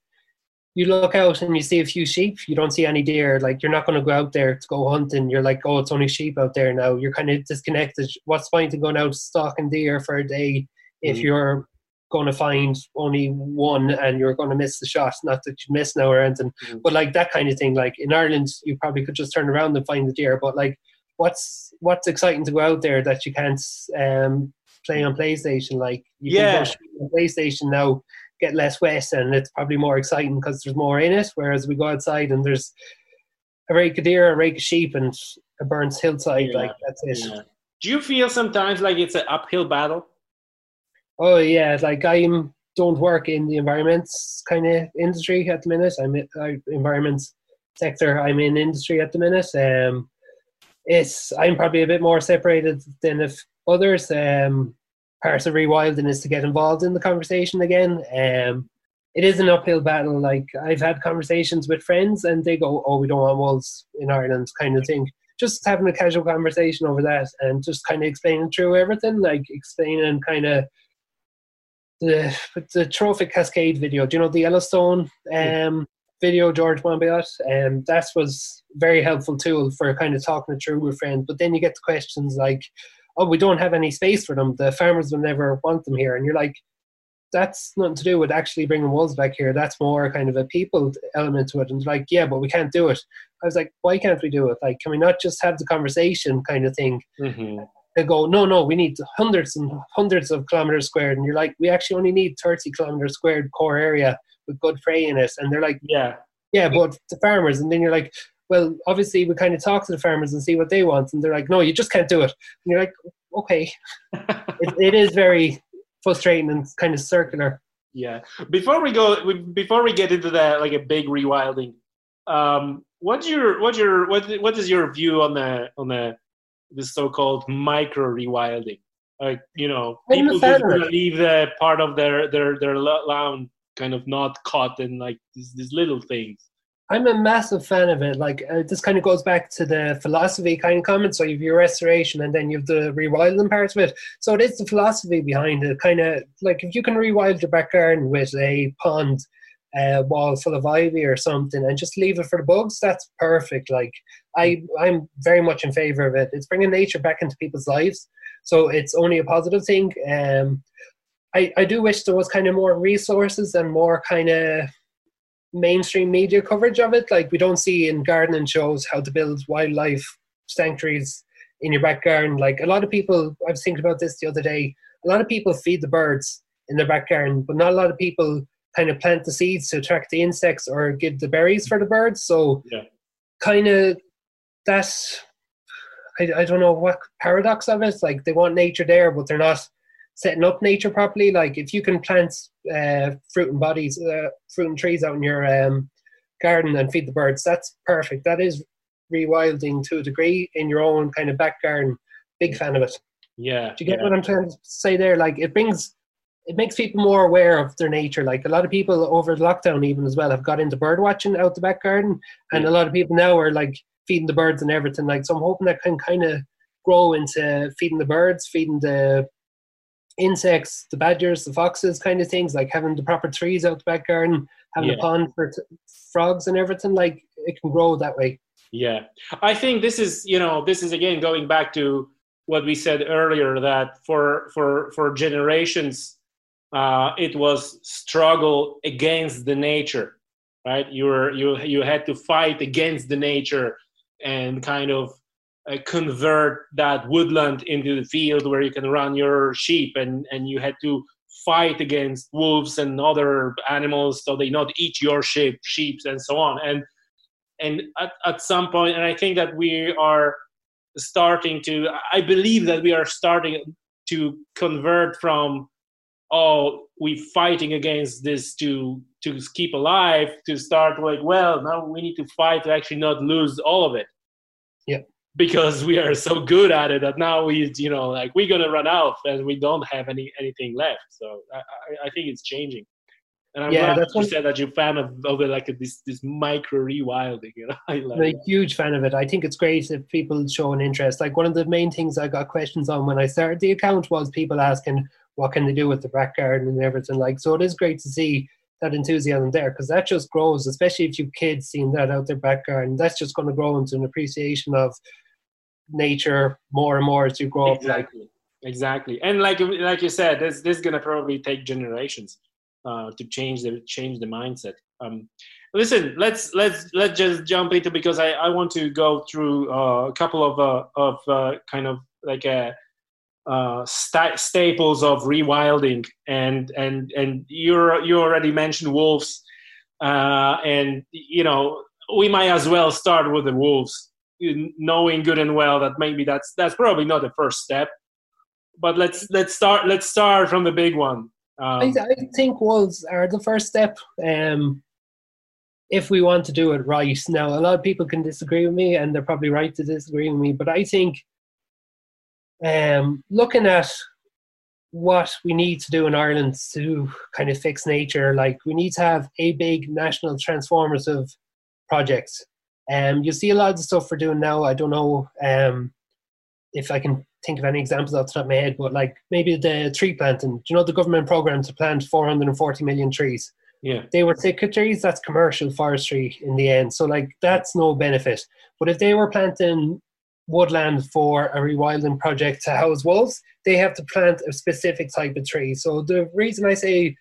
you look out and you see a few sheep you don't see any deer. Like you're not going to go out there to go hunting. You're like oh it's only sheep out there now. You're kind of disconnected. What's the point in going out stalking deer for a day if mm-hmm. you're going to find only one and you're going to miss the shot. Not that you miss now or anything, mm. but like that kind of thing. Like in Ireland, you probably could just turn around and find the deer. But like, what's what's exciting to go out there that you can't um, play on PlayStation? Like you
yeah.
can go on PlayStation now, get less wet, and it's probably more exciting because there's more in it. Whereas we go outside and there's a rake of deer, a rake of sheep, and a burnt hillside. Yeah. Like that's it. Yeah.
Do you feel sometimes like it's an uphill battle?
Oh yeah, like I don't work in the environments kind of industry at the minute. I'm in uh, environments sector. I'm in industry at the minute. Um, it's I'm probably a bit more separated than if others. Um, part of rewilding is to get involved in the conversation again. Um, it is an uphill battle. Like I've had conversations with friends, and they go, "Oh, we don't want wolves in Ireland," kind of thing. Just having a casual conversation over that, and just kind of explaining through everything, like explaining kind of the the trophic cascade video. Do you know the Yellowstone um, video, George Monbiot? And um, that was very helpful tool for kind of talking it through with friends. But then you get the questions like, "Oh, we don't have any space for them. The farmers will never want them here," and you're like. That's nothing to do with actually bringing wolves back here. That's more kind of a people element to it. And like, yeah, but we can't do it. I was like, why can't we do it? Like, can we not just have the conversation kind of thing?
Mm-hmm
they go, no, no, we need hundreds and hundreds of kilometers squared. And you're like, we actually only need 30 kilometers squared core area with good prey in it. And they're like,
yeah,
yeah, but the farmers. And then you're like, well, obviously we kind of talk to the farmers and see what they want. And they're like, no, you just can't do it. And you're like, okay. it, it is very frustrating and kind of circular.
Yeah. Before we go, before we get into that, like a big rewilding, um, what's your, what's your, what, what is your view on the, on the, the so-called micro rewilding. Like you know, people just leave the part of their their their lawn kind of not caught in like these, these little things.
I'm a massive fan of it. Like uh, this kind of goes back to the philosophy kind of comment. So you have your restoration, and then you have the rewilding part of it. So it is the philosophy behind it. Kind of like if you can rewild your back garden with a pond uh, wall full of ivy or something and just leave it for the bugs, that's perfect. Like I, I'm very much in favor of it. It's bringing nature back into people's lives, so it's only a positive thing. Um, I, I do wish there was kind of more resources and more kind of mainstream media coverage of it. Like we don't see in gardening shows how to build wildlife sanctuaries in your back garden. Like a lot of people, I was thinking about this the other day. A lot of people feed the birds in their back garden, but not a lot of people kind of plant the seeds to attract the insects or give the berries for the birds. So,
yeah.
kind of that's I, I don't know what paradox of it. Like they want nature there, but they're not setting up nature properly. Like if you can plant uh, fruit and bodies, uh, fruit and trees out in your um, garden and feed the birds, that's perfect. That is rewilding to a degree in your own kind of back garden. Big fan of it.
Yeah.
Do you get
yeah.
what I'm trying to say there? Like it brings it makes people more aware of their nature. Like a lot of people over lockdown, even as well, have got into bird watching out the back garden, and a lot of people now are like feeding the birds and everything. Like so, I'm hoping that can kind of grow into feeding the birds, feeding the insects, the badgers, the foxes, kind of things. Like having the proper trees out the back garden, having yeah. a pond for t- frogs and everything. Like it can grow that way.
Yeah, I think this is you know this is again going back to what we said earlier that for for for generations uh, it was struggle against the nature, right? You were you you had to fight against the nature and kind of uh, convert that woodland into the field where you can run your sheep, and and you had to fight against wolves and other animals so they not eat your sheep sheep and so on. And and at, at some point and i think that we are starting to i believe that we are starting to convert from oh we fighting against this to to keep alive to start like well now we need to fight to actually not lose all of it
yeah
because we are so good at it that now we you know like we're gonna run out and we don't have any anything left so i i, I think it's changing and I'm
Yeah,
glad
that's
you said that you're a fan of, of it, like this this micro rewilding. You know, I love
I'm a huge fan of it. I think it's great if people show an interest. Like one of the main things I got questions on when I started the account was people asking what can they do with the back garden and everything. Like so, it is great to see that enthusiasm there because that just grows, especially if you kids seeing that out their back garden. That's just going to grow into an appreciation of nature more and more as you grow up.
Exactly, exactly. And like like you said, this this is gonna probably take generations uh, to change the change the mindset. Um, listen, let's let's let's just jump into because I, I want to go through uh, a couple of uh, of uh, kind of like a uh, sta- staples of rewilding, and and and you you already mentioned wolves, uh, and you know we might as well start with the wolves, knowing good and well that maybe that's that's probably not the first step, but let's let's start let's start from the big one. Um,
I, I think wolves are the first step. Um, if we want to do it right. Now, a lot of people can disagree with me, and they're probably right to disagree with me. But I think, um, looking at what we need to do in Ireland to kind of fix nature, like we need to have a big national transformative project. Um, you see a lot of the stuff we're doing now. I don't know um, if I can think of any examples off the top of my head, but like maybe the tree planting. Do you know the government program to plant 440 million trees?
yeah,
They were Sitka trees, that's commercial forestry in the end. So like that's no benefit. But if they were planting woodland for a rewilding project to house wolves, they have to plant a specific type of tree. So the reason I say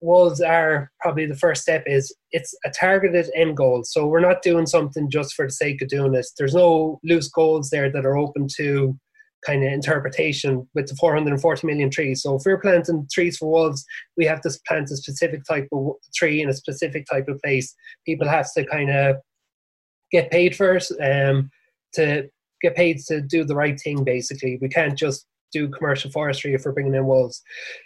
wolves are probably the first step is it's a targeted end goal. So we're not doing something just for the sake of doing this. There's no loose goals there that are open to kind of interpretation with the 440 million trees. So if we're planting trees for wolves, we have to plant a specific type of tree in a specific type of place. People have to kind of get paid for it, um, to get paid to do the right thing. Basically, we can't just do commercial forestry if we're bringing in wolves.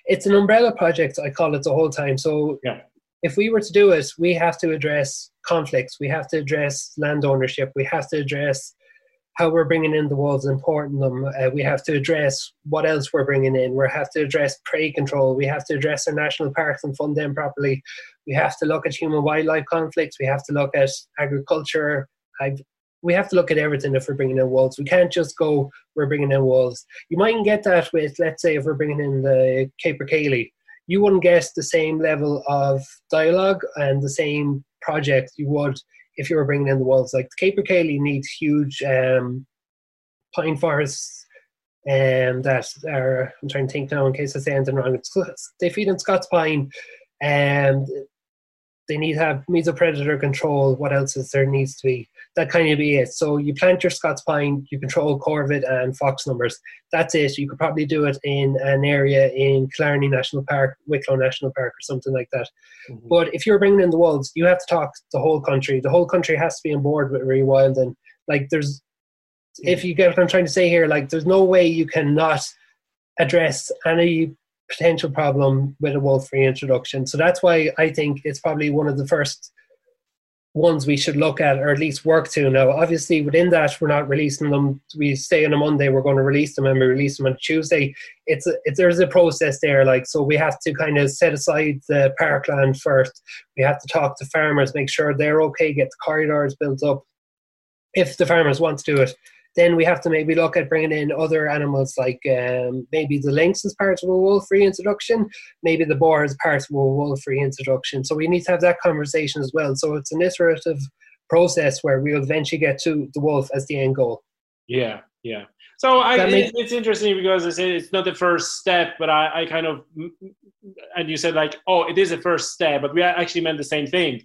It's an umbrella project. I call it the whole time. So
Yeah.
if we were to do it, we have to address conflicts. We have to address land ownership. We have to address how we're bringing in the wolves and importing them. Uh, we have to address what else we're bringing in. We have to address prey control. We have to address our national parks and fund them properly. We have to look at human wildlife conflicts. We have to look at agriculture. I've, we have to look at everything if we're bringing in wolves. We can't just go, we're bringing in wolves. You mightn't get that with, let's say, if we're bringing in the capercaillie. You wouldn't get the same level of dialogue and the same project you would if you were bringing in the wolves. Like capercaillie needs huge um, pine forests um, that are, I'm trying to think now in case I say anything wrong. It's, they feed on Scots pine and they need to have mesopredator control. What else is there needs to be? That kind of be it. So you plant your Scots pine, you control corvid and fox numbers. That's it. You could probably do it in an area in Killarney National Park, Wicklow National Park, or something like that.
Mhm.
But if you're bringing in the wolves, you have to talk the whole country. The whole country has to be on board with rewilding. Like there's, if you get what I'm trying to say here, like there's no way you cannot address any potential problem with a wolf reintroduction. So that's why I think it's probably one of the first ones we should look at or at least work to now. Obviously, within that, we're not releasing them. We stay on a Monday, we're going to release them, and we release them on Tuesday. It's, a, it's there's a process there, like so we have to kind of set aside the parkland first. We have to talk to farmers, make sure they're okay, get the corridors built up. If the farmers want to do it, then we have to maybe look at bringing in other animals like um, maybe the lynx as part of a wolf reintroduction, maybe the boar as part of a wolf reintroduction. So we need to have that conversation as well. So it's an iterative process where we'll eventually get to the wolf as the end goal.
Yeah, yeah. So I, it, it's interesting because I said it's not the first step, but I, I kind of, and you said like, oh, it is a first step, but we actually meant the same thing.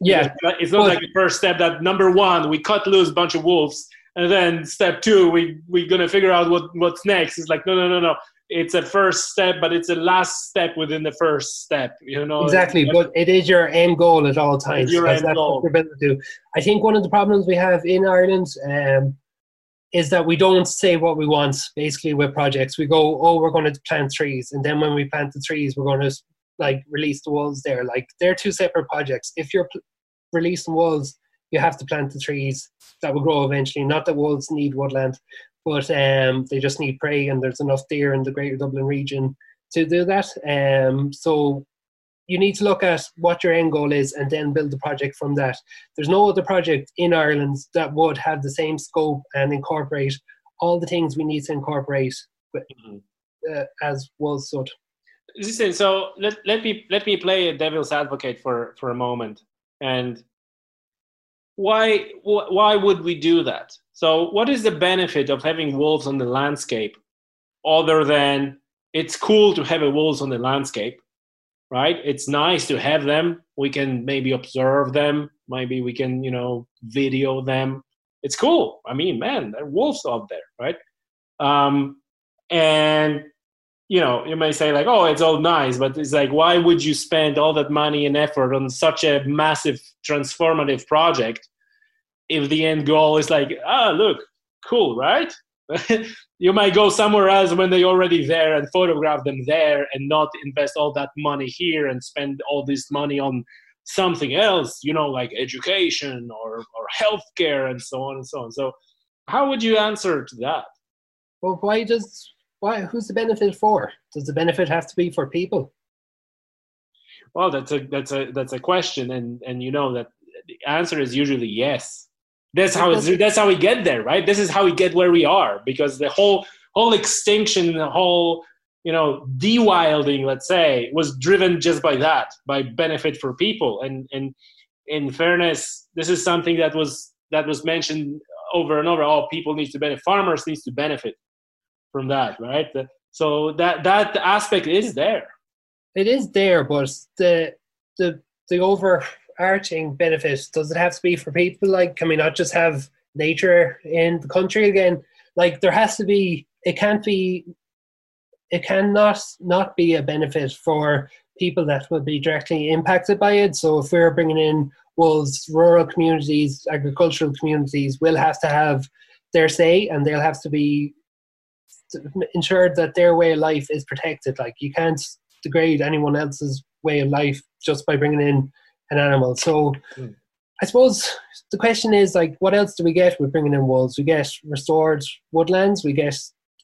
Yeah,
Because it's not
Well-
like the first step that number one we cut loose a bunch of wolves, and then step two we we're gonna figure out what what's next. It's like no, no, no, no. it's a first step, but it's a last step within the first step. You know
exactly. But it is your end goal at all times.
Your end goal.
I think one of the problems we have in Ireland um, is that we don't say what we want. Basically, with projects, we go, "Oh, we're going to plant trees," and then when we plant the trees, we're going to like release the walls there. Like they're two separate projects. If you're pl- releasing walls, you have to plant the trees that will grow eventually. Not that wolves need woodland, but um, they just need prey, and there's enough deer in the Greater Dublin region to do that. Um, so you need to look at what your end goal is and then build the project from that. There's no other project in Ireland that would have the same scope and incorporate all the things we need to incorporate mm-hmm. uh, as was so.
Listen, so let, let me let me play a devil's advocate for for a moment, and why why would we do that? So, what is the benefit of having wolves on the landscape, other than it's cool to have a wolves on the landscape? right? It's nice to have them. We can maybe observe them. Maybe we can, you know, video them. It's cool. I mean, man, there are wolves out there, right? Um, and you know, you may say like, "Oh, it's all nice," but it's like, why would you spend all that money and effort on such a massive transformative project if the end goal is like, "Ah, oh, look, cool, right?" you might go somewhere else when they're already there and photograph them there and not invest all that money here and spend all this money on something else you know like education or, or healthcare and so on and so on so how would you answer to that
well why does why who's the benefit for does the benefit have to be for people
well that's a that's a that's a question and and you know that the answer is usually yes that's how it's, that's how we get there, right? This is how we get where we are because the whole whole extinction, the whole you know dewilding, let's say, was driven just by that, by benefit for people. And and in fairness, this is something that was that was mentioned over and over. Oh, people need to benefit. Farmers needs to benefit from that, right? So that that aspect is there.
It is there, but the the the over arching benefit does it have to be for people like can we not just have nature in the country again like there has to be it can't be it cannot not be a benefit for people that will be directly impacted by it so if we're bringing in wolves rural communities agricultural communities will have to have their say and they'll have to be ensured that their way of life is protected like you can't degrade anyone else's way of life just by bringing in an animal. So mm. I suppose the question is like, what else do we get with bringing in wolves? We get restored woodlands. We get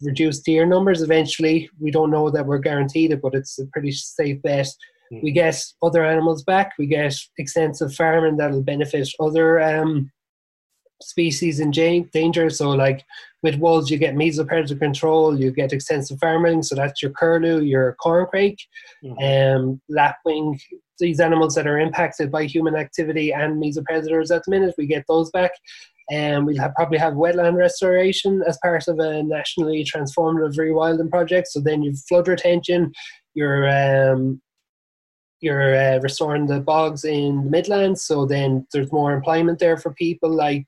reduced deer numbers. Eventually, we don't know that we're guaranteed it, but it's a pretty safe bet. Mm. We get other animals back. We get extensive farming that'll benefit other um, species in danger. So, like with wolves, you get mesopredator control, you get extensive farming. So that's your curlew, your corncrake, mm-hmm. um, lapwing. These animals that are impacted by human activity and mesopredators at the minute, we get those back. And um, we'll have, probably have wetland restoration as part of a nationally transformative rewilding project. So then you've flood retention, you're um, you're uh, restoring the bogs in the Midlands. So then there's more employment there for people. Like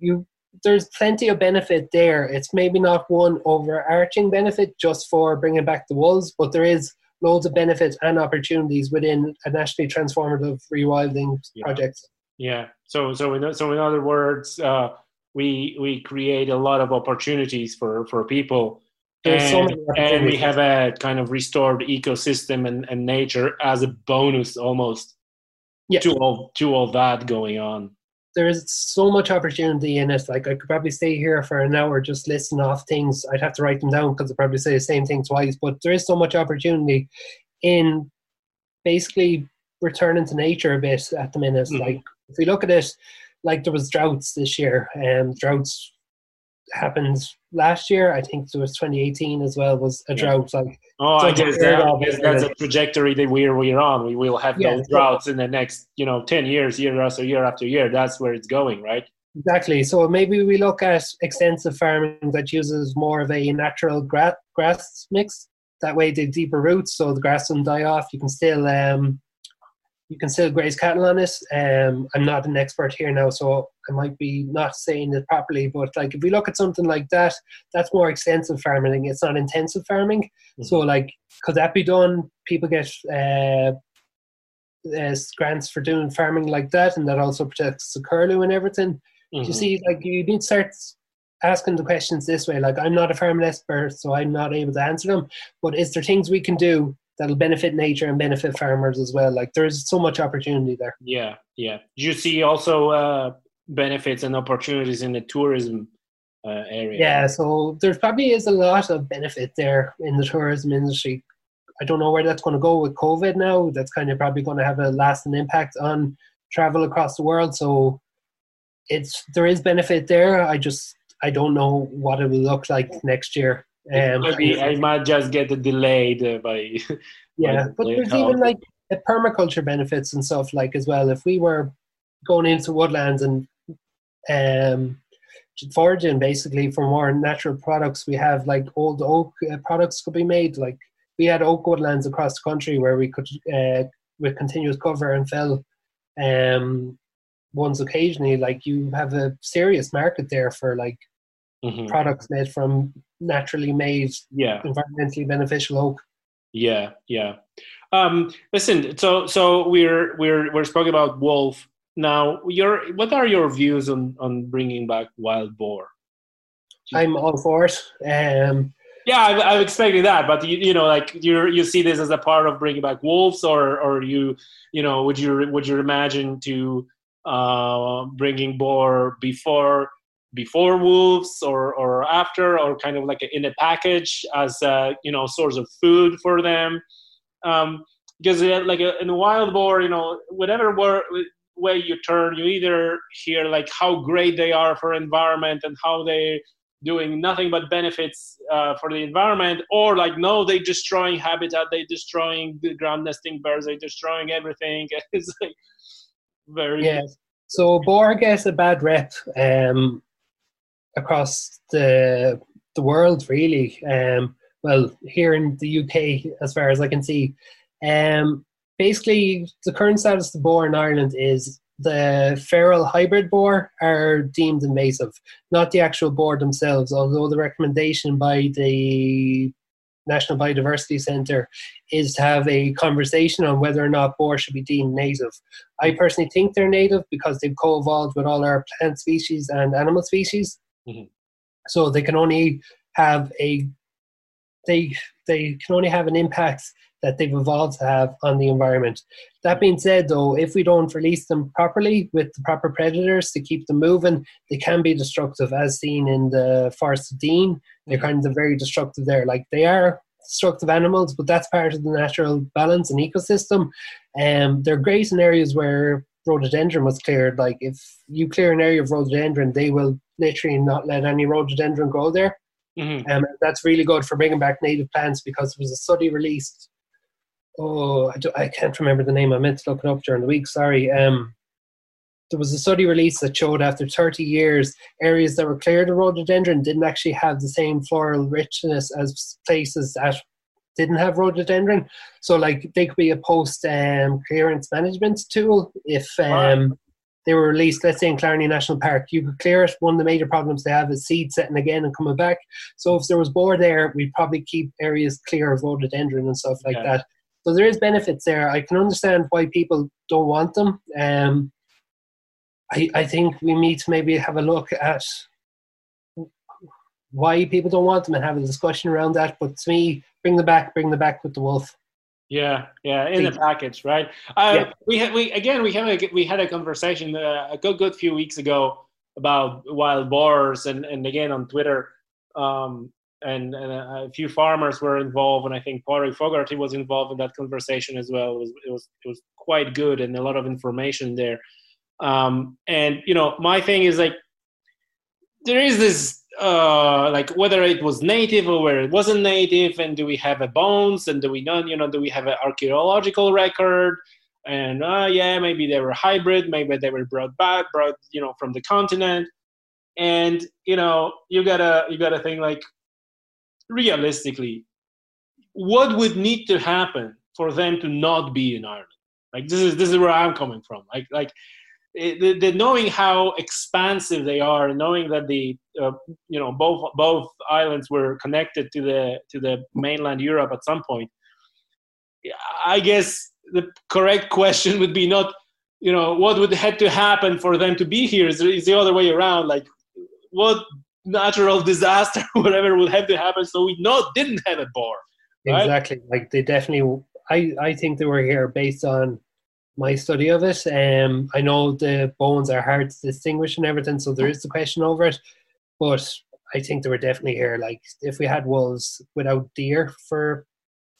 you there's plenty of benefit there. It's maybe not one overarching benefit just for bringing back the wolves, but there is loads of benefits and opportunities within a nationally transformative rewilding
yeah.
project.
Yeah. So so in so in other words, uh, we we create a lot of opportunities for for people. And, so and we have a kind of restored ecosystem and, and nature as a bonus almost yeah. to all to all that going on
there is so much opportunity in it. Like I could probably stay here for an hour just listening off things. I'd have to write them down because I probably say the same thing twice. But there is so much opportunity in basically returning to nature a bit at the minute. Mm-hmm. Like if we look at it, like there was droughts this year, and um, droughts happened last year. I think it was 2018 as well. Was a yeah. drought like.
Oh, I guess, that, I guess that's a trajectory that we're we're on. We will have yeah, those droughts in the next, you know, 10 years, year after year after year. That's where it's going, right?
Exactly. So maybe we look at extensive farming that uses more of a natural grass grass mix. That way, the deeper roots, so the grass doesn't die off. You can still um, you can still graze cattle on it. Um, I'm not an expert here now, so I might be not saying it properly. But like, if we look at something like that, that's more extensive farming. It's not intensive farming. Mm-hmm. So like, could that be done? People get uh, uh, grants for doing farming like that, and that also protects the curlew and everything. Mm-hmm. You see, like, you need to start asking the questions this way. Like, I'm not a farming expert, so I'm not able to answer them. But is there things we can do that'll benefit nature and benefit farmers as well. Like there's so much opportunity there.
Yeah, yeah. You see also uh, benefits and opportunities in the tourism uh, area.
Yeah, so there probably is a lot of benefit there in the tourism industry. I don't know where that's going to go with COVID now. That's kind of probably going to have a lasting impact on travel across the world. So it's there is benefit there. I just I don't know what it will look like next year.
Um, Maybe I might just get delayed uh, by.
yeah, by but there's even like the permaculture benefits and stuff like as well. If we were going into woodlands and um, foraging basically for more natural products, we have like old oak uh, products could be made. Like we had oak woodlands across the country where we could, uh, with continuous cover and fell um, ones occasionally. Like you have a serious market there for like mm-hmm. products made from naturally made,
yeah,
environmentally beneficial oak.
Yeah, yeah. Um, listen, so so we're we're we're speaking about wolf now. Your what are your views on on bringing back wild boar?
I'm all for it. Um,
yeah, I'm, I'm expecting that, but you, you know, like you you see this as a part of bringing back wolves, or or you you know, would you would you imagine to uh, bringing boar before before wolves or or after or kind of like a, in a package as a, you know source of food for them um, because uh, like a, in a wild boar you know whatever way you turn you either hear like how great they are for environment and how they doing nothing but benefits uh, for the environment or like no they destroying habitat they destroying the ground nesting birds they destroying everything. It's like very
yeah. so boar gets a bad rep um across the the world really. Um, well, here in the UK, as far as I can see, um, basically the current status of the boar in Ireland is the feral hybrid boar are deemed invasive, not the actual boar themselves. Although the recommendation by the National Biodiversity Centre is to have a conversation on whether or not boar should be deemed native. I personally think they're native because they've co-evolved with all our plant species and animal species. Mm-hmm. So they can only have a they they can only have an impact that they've evolved to have on the environment. That being said, though, if we don't release them properly with the proper predators to keep them moving, they can be destructive, as seen in the Forest of Dean. They're mm-hmm. kind of very destructive there. Like they are destructive animals, but that's part of the natural balance and ecosystem. And um, they're great in areas where rhododendron was cleared. Like if you clear an area of rhododendron, they will literally not let any rhododendron grow there. Mm-hmm. Um, that's really good for bringing back native plants because it was a study released. Oh, I, I can't remember the name. I meant to look it up during the week. Sorry. Um, there was a study released that showed after 30 years, areas that were cleared of rhododendron didn't actually have the same floral richness as places that didn't have rhododendron. So like they could be a post um, clearance management tool if um, they were released, let's say in Killarney National Park, you could clear it. One of the major problems they have is seed setting again and coming back. So if there was more there, we'd probably keep areas clear of rhododendron and stuff like yeah. that. So there is benefits there. I can understand why people don't want them. Um, I, I think we need to maybe have a look at why people don't want them and have a discussion around that. But to me, bring them back, bring them back with the wolf.
Yeah, yeah, in the package, right? Uh, yeah. We had we again we had a we had a conversation uh, a good good few weeks ago about wild boars, and and again on Twitter, um, and, and a, few farmers were involved, and I think Padraic Fogarty was involved in that conversation as well. It was it was it was quite good and a lot of information there. Um, and you know, my thing is like there is this uh, like whether it was native or where it wasn't native, and do we have a bones, and do we not? you know, do we have an archaeological record? And uh, yeah, maybe they were hybrid, maybe they were brought back, brought you know from the continent, and you know you gotta you gotta think like realistically, what would need to happen for them to not be in Ireland? Like this is this is where I'm coming from. Like like the, the, knowing how expansive they are, knowing that the uh, you know both both islands were connected to the to the mainland Europe at some point. I guess the correct question would be not you know what would have to happen for them to be here is the other way around like what natural disaster whatever would have to happen so we not didn't have a bar
right? exactly like they definitely i i think they were here based on my study of it um i know the bones are hard to distinguish and everything so there is the question over it but i think they were definitely here like if we had wolves without deer for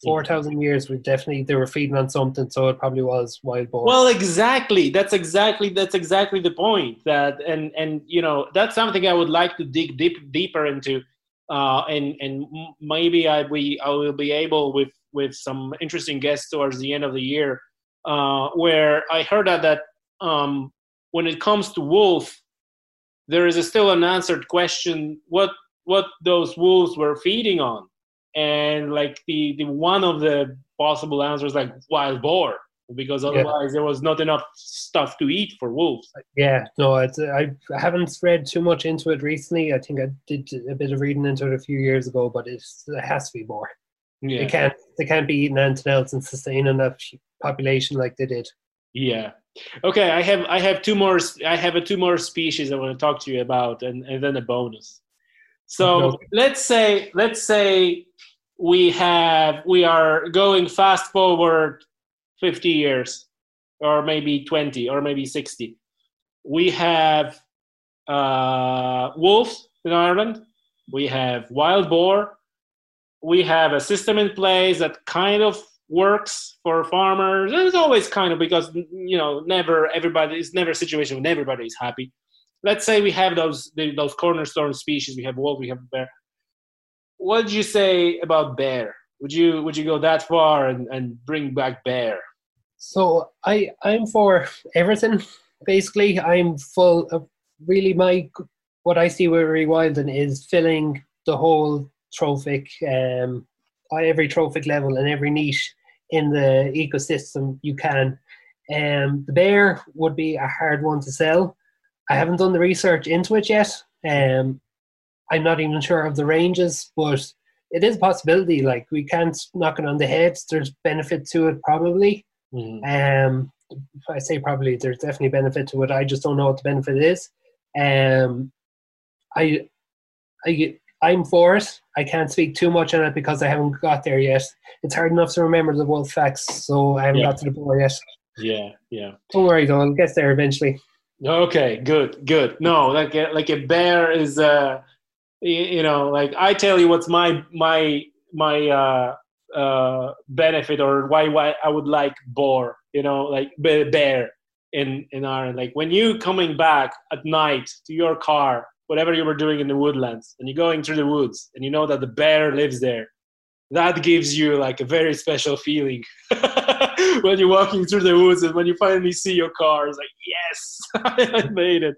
four thousand years, we definitely they were feeding on something, so it probably was wild boar.
Well, exactly. That's exactly that's exactly the point. That and and you know that's something I would like to dig deep deeper into, uh, and and maybe I we I will be able with with some interesting guests towards the end of the year, uh, where I heard that that um, when it comes to wolf, there is still unanswered question: what what those wolves were feeding on and like the, the one of the possible answers like wild boar because otherwise yeah. there was not enough stuff to eat for wolves.
Yeah, no, it's, I haven't read too much into it recently. I think I did a bit of reading into it a few years ago, but it has to be more. Yeah. They can't they can't be eating anything else and sustaining enough population like they did.
Yeah. Okay, I have I have two more I have a two more species I want to talk to you about and, and then a bonus. So let's say let's say we have we are going fast forward 50 years or maybe 20 or maybe 60 we have uh, wolves in ireland. We have wild boar. We have a system in place that kind of works for farmers. It's always kind of because you know never everybody it's never a situation when everybody is happy let's say we have those those cornerstone species we have wolf we have bear what did you say about bear? Would you would you go that far and, and bring back bear?
So I I'm for everything. Basically, I'm full of really my what I see with rewilding is filling the whole trophic um every trophic level and every niche in the ecosystem you can. Um, the bear would be a hard one to sell. I haven't done the research into it yet. Um, I'm not even sure of the ranges, but it is a possibility. Like we can't knock it on the head. There's benefit to it probably. Mm-hmm. Um, I say probably there's definitely benefit to it. I just don't know what the benefit is. Um, I, I, I'm for it. I can't speak too much on it because I haven't got there yet. It's hard enough to remember the wolf facts, so I haven't yeah. got to the boar yet.
Yeah, yeah.
Don't worry though, I'll get there eventually.
Okay, good, good. No, like a, like a bear is uh you know like i tell you what's my my my uh uh benefit or why why i would like boar you know like bear in in ireland like when you coming back at night to your car whatever you were doing in the woodlands and you're going through the woods and you know that the bear lives there that gives you like a very special feeling when you're walking through the woods and when you finally see your car it's like yes i made it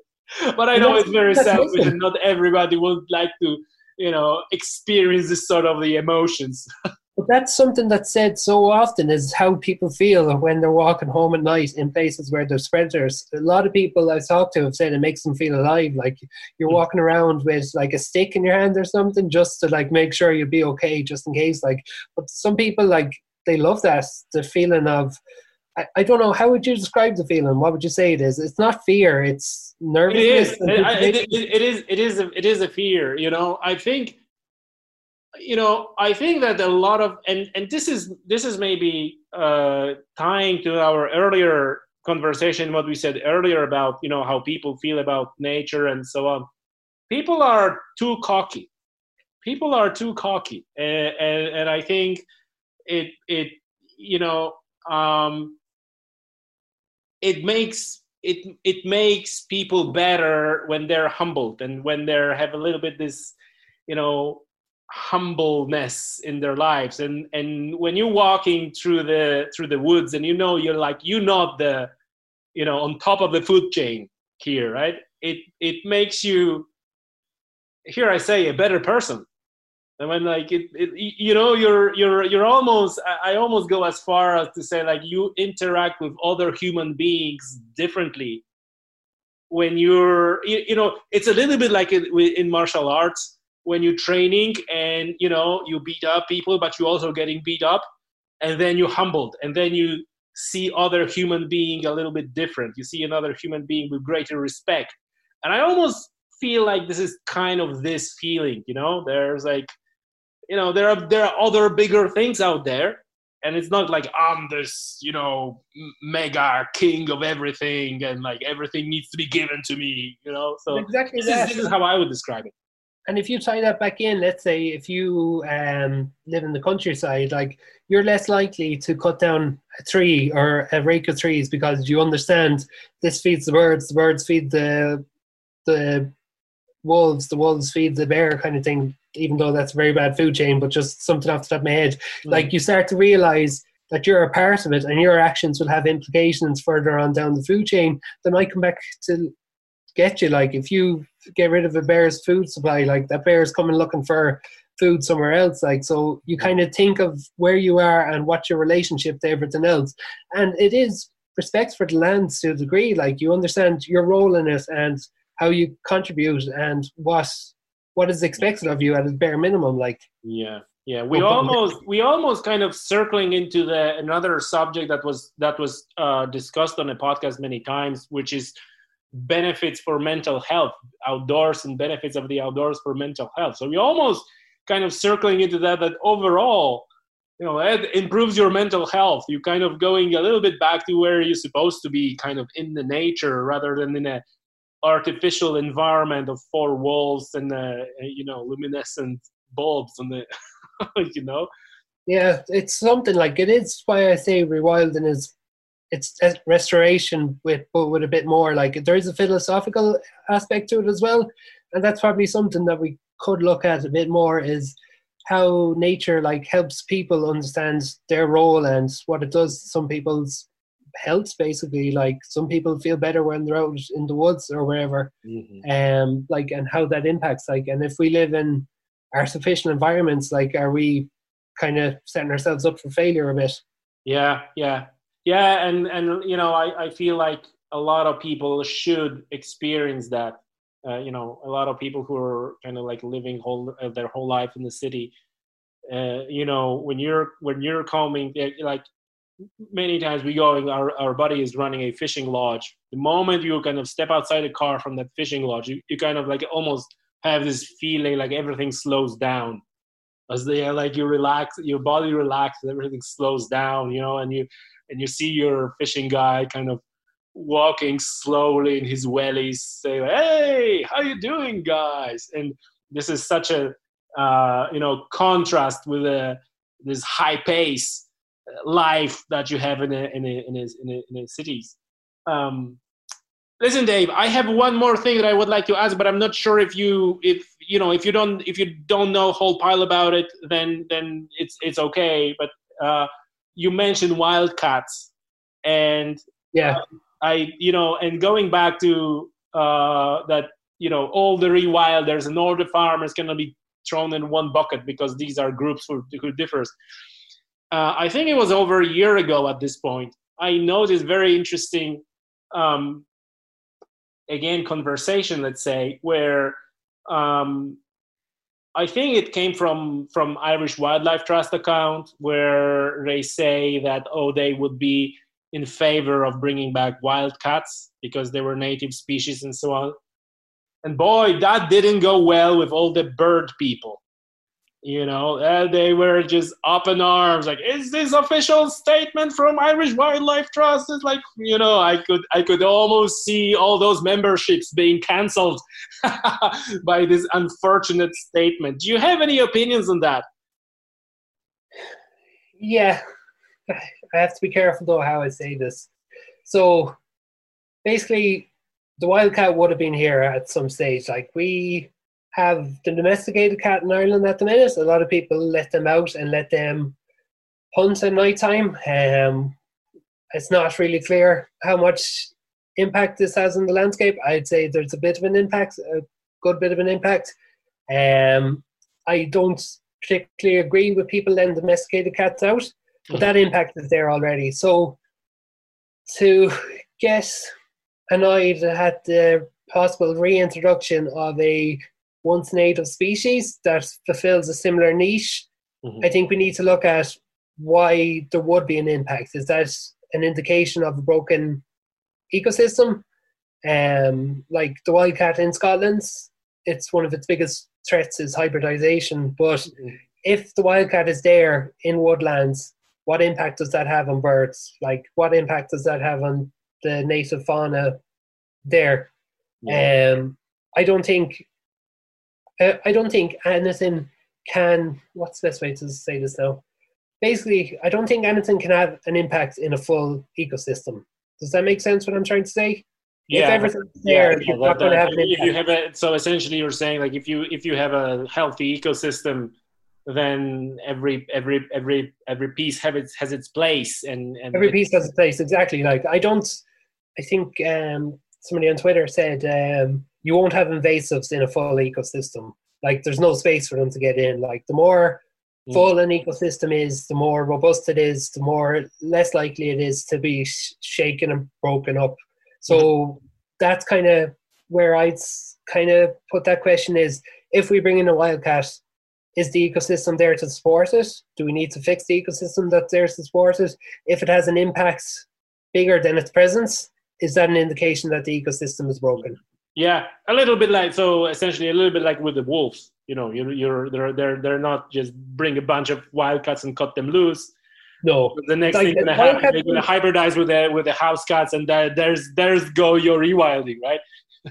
but I know it's very selfish, and not everybody would like to, you know, experience this sort of the emotions.
but that's something that's said so often is how people feel when they're walking home at night in places where there's predators. A lot of people I've talked to have said it makes them feel alive, like you're mm. walking around with like a stick in your hand or something, just to like make sure you'll be okay, just in case. Like, but some people like they love that the feeling of I, I don't know how would you describe the feeling. What would you say it is? It's not fear. It's nervousness.
It is. It, it, it is. It is. A, it is a fear. You know. I think. You know. I think that a lot of and and this is this is maybe uh, tying to our earlier conversation what we said earlier about you know how people feel about nature and so on. People are too cocky. People are too cocky, and and, and I think it it you know um, it makes it it makes people better when they're humbled and when they have a little bit this you know humbleness in their lives. And and when you're walking through the through the woods and you know you're like you're not the you know on top of the food chain here right? It it makes you here i say a better person. And when like it, it, you know, you're you're you're almost I almost go as far as to say like you interact with other human beings differently when you're you, you know it's a little bit like in, in martial arts when you're training and you know you beat up people but you're also getting beat up and then you're humbled and then you see other human being a little bit different. You see another human being with greater respect. And i almost feel like this is kind of this feeling you know? There's like you know there are there are other bigger things out there and it's not like i'm this you know mega king of everything and like everything needs to be given to me you know? So
exactly
this, is, this is how i would describe it
and if you tie that back in let's say if you um, live in the countryside like you're less likely to cut down a tree or a rake of trees because you understand this feeds the birds the birds feed the the wolves the wolves feed the bear kind of thing even though that's a very bad food chain but just something off the top of my head mm. like you start to realize that you're a part of it and your actions will have implications further on down the food chain that might come back to get you like if you get rid of a bear's food supply like that bear is coming looking for food somewhere else like so you kind of think of where you are and what your relationship to everything else. And it is respect for the land to a degree like you understand your role in it and how you contribute and what what is expected of you at a bare minimum like.
Yeah yeah. We almost we almost kind of circling into the another subject that was that was uh, discussed on a podcast many times which is benefits for mental health outdoors and benefits of the outdoors for mental health. So we almost kind of circling into that that overall you know it improves your mental health. You kind of going a little bit back to where you're supposed to be kind of in the nature rather than in a artificial environment of four walls and uh, you know luminescent bulbs and the you know?
Yeah it's something like it is. Why i say rewilding is it's restoration with but with a bit more like there is a philosophical aspect to it as well. And that's probably something that we could look at a bit more is how nature like helps people understand their role and what it does some people's health basically. Like some people feel better when they're out in the woods or wherever mm-hmm. um like and how that impacts like and if we live in artificial environments like are we kind of setting ourselves up for failure a bit?
Yeah yeah yeah and and you know i i feel like a lot of people should experience that. Uh, you know a lot of people who are kind of like living whole uh, their whole life in the city uh, you know when you're when you're coming like many times we go our, our buddy is running a fishing lodge. The moment you kind of step outside the car from that fishing lodge you, you kind of like almost have this feeling like everything slows down. As they like you relax your body relaxes everything slows down you know and you and you see your fishing guy kind of walking slowly in his wellies say hey how you doing guys and this is such a uh, you know contrast with a, this high pace life that you have in a, in a, in a, in a, in a cities. Um, listen, Dave, I have one more thing that I would like to ask, but I'm not sure if you if you know if you don't if you don't know a whole pile about it, then then it's it's okay. But uh, you mentioned wildcats, and
yeah,
uh, I you know, and going back to uh, that you know all the rewilders and all the farmers cannot be thrown in one bucket because these are groups who, who differs uh, I think it was over a year ago at this point. I noticed very interesting, um, again, conversation. Let's say where um, I think it came from from Irish Wildlife Trust account where they say that oh they would be in favor of bringing back wild cats because they were native species and so on. And boy, that didn't go well with all the bird people you know uh, they were just up in arms like is this official statement from irish wildlife trust? It's like you know i could i could almost see all those memberships being cancelled by this unfortunate statement. Do you have any opinions on that?
Yeah. I have to be careful though how i say this. So basically the wildcat would have been here at some stage. Like we have the domesticated cat in Ireland at the minute. A lot of people let them out and let them hunt at night time. Um, it's not really clear how much impact this has on the landscape. I'd say there's a bit of an impact, a good bit of an impact. Um, I don't particularly agree with people letting domesticated cats out, but that impact is there already. So to get annoyed at the possible reintroduction of a once native species that fulfills a similar niche,
Mhm.
I think we need to look at why there would be an impact. Is that an indication of a broken ecosystem? Um, like the wildcat in Scotland, it's one of its biggest threats is hybridization. But
Mhm.
if the wildcat is there in woodlands, what impact does that have on birds? Like, what impact does that have on the native fauna there?
Yeah.
Um, I don't think. Uh, I don't think anything can. What's the best way to say this now? Basically, I don't think anything can have an impact in a full ecosystem. Does that make sense? What I'm trying to say? Yeah, if everything's there,
yeah,
you're
that-
not going to have
if you have a so essentially you're saying like if you if you have a healthy ecosystem then every every every every piece have its has its place and, and
Every piece has a place, exactly. Like I don't. I think um, somebody on Twitter said um, you won't have invasives in a full ecosystem. Like there's no space for them to get in. Like the more
Mm.
full an ecosystem is, the more robust it is, the more less likely it is to be sh- shaken and broken up. So that's kind of where I'd kind of put that question: is if we bring in a wildcat, is the ecosystem there to support it? Do we need to fix the ecosystem that's there to support it? If it has an impact bigger than its presence, is that an indication that the ecosystem is broken?
Yeah, a little bit like so. Essentially, a little bit like with the wolves. You know, you're you're they're they're they're not just bring a bunch of wildcats and cut them loose.
No.
The next
Like,
thing gonna happen, they're gonna hybridize with the with the house cats, and there, there's there's go your rewilding, right?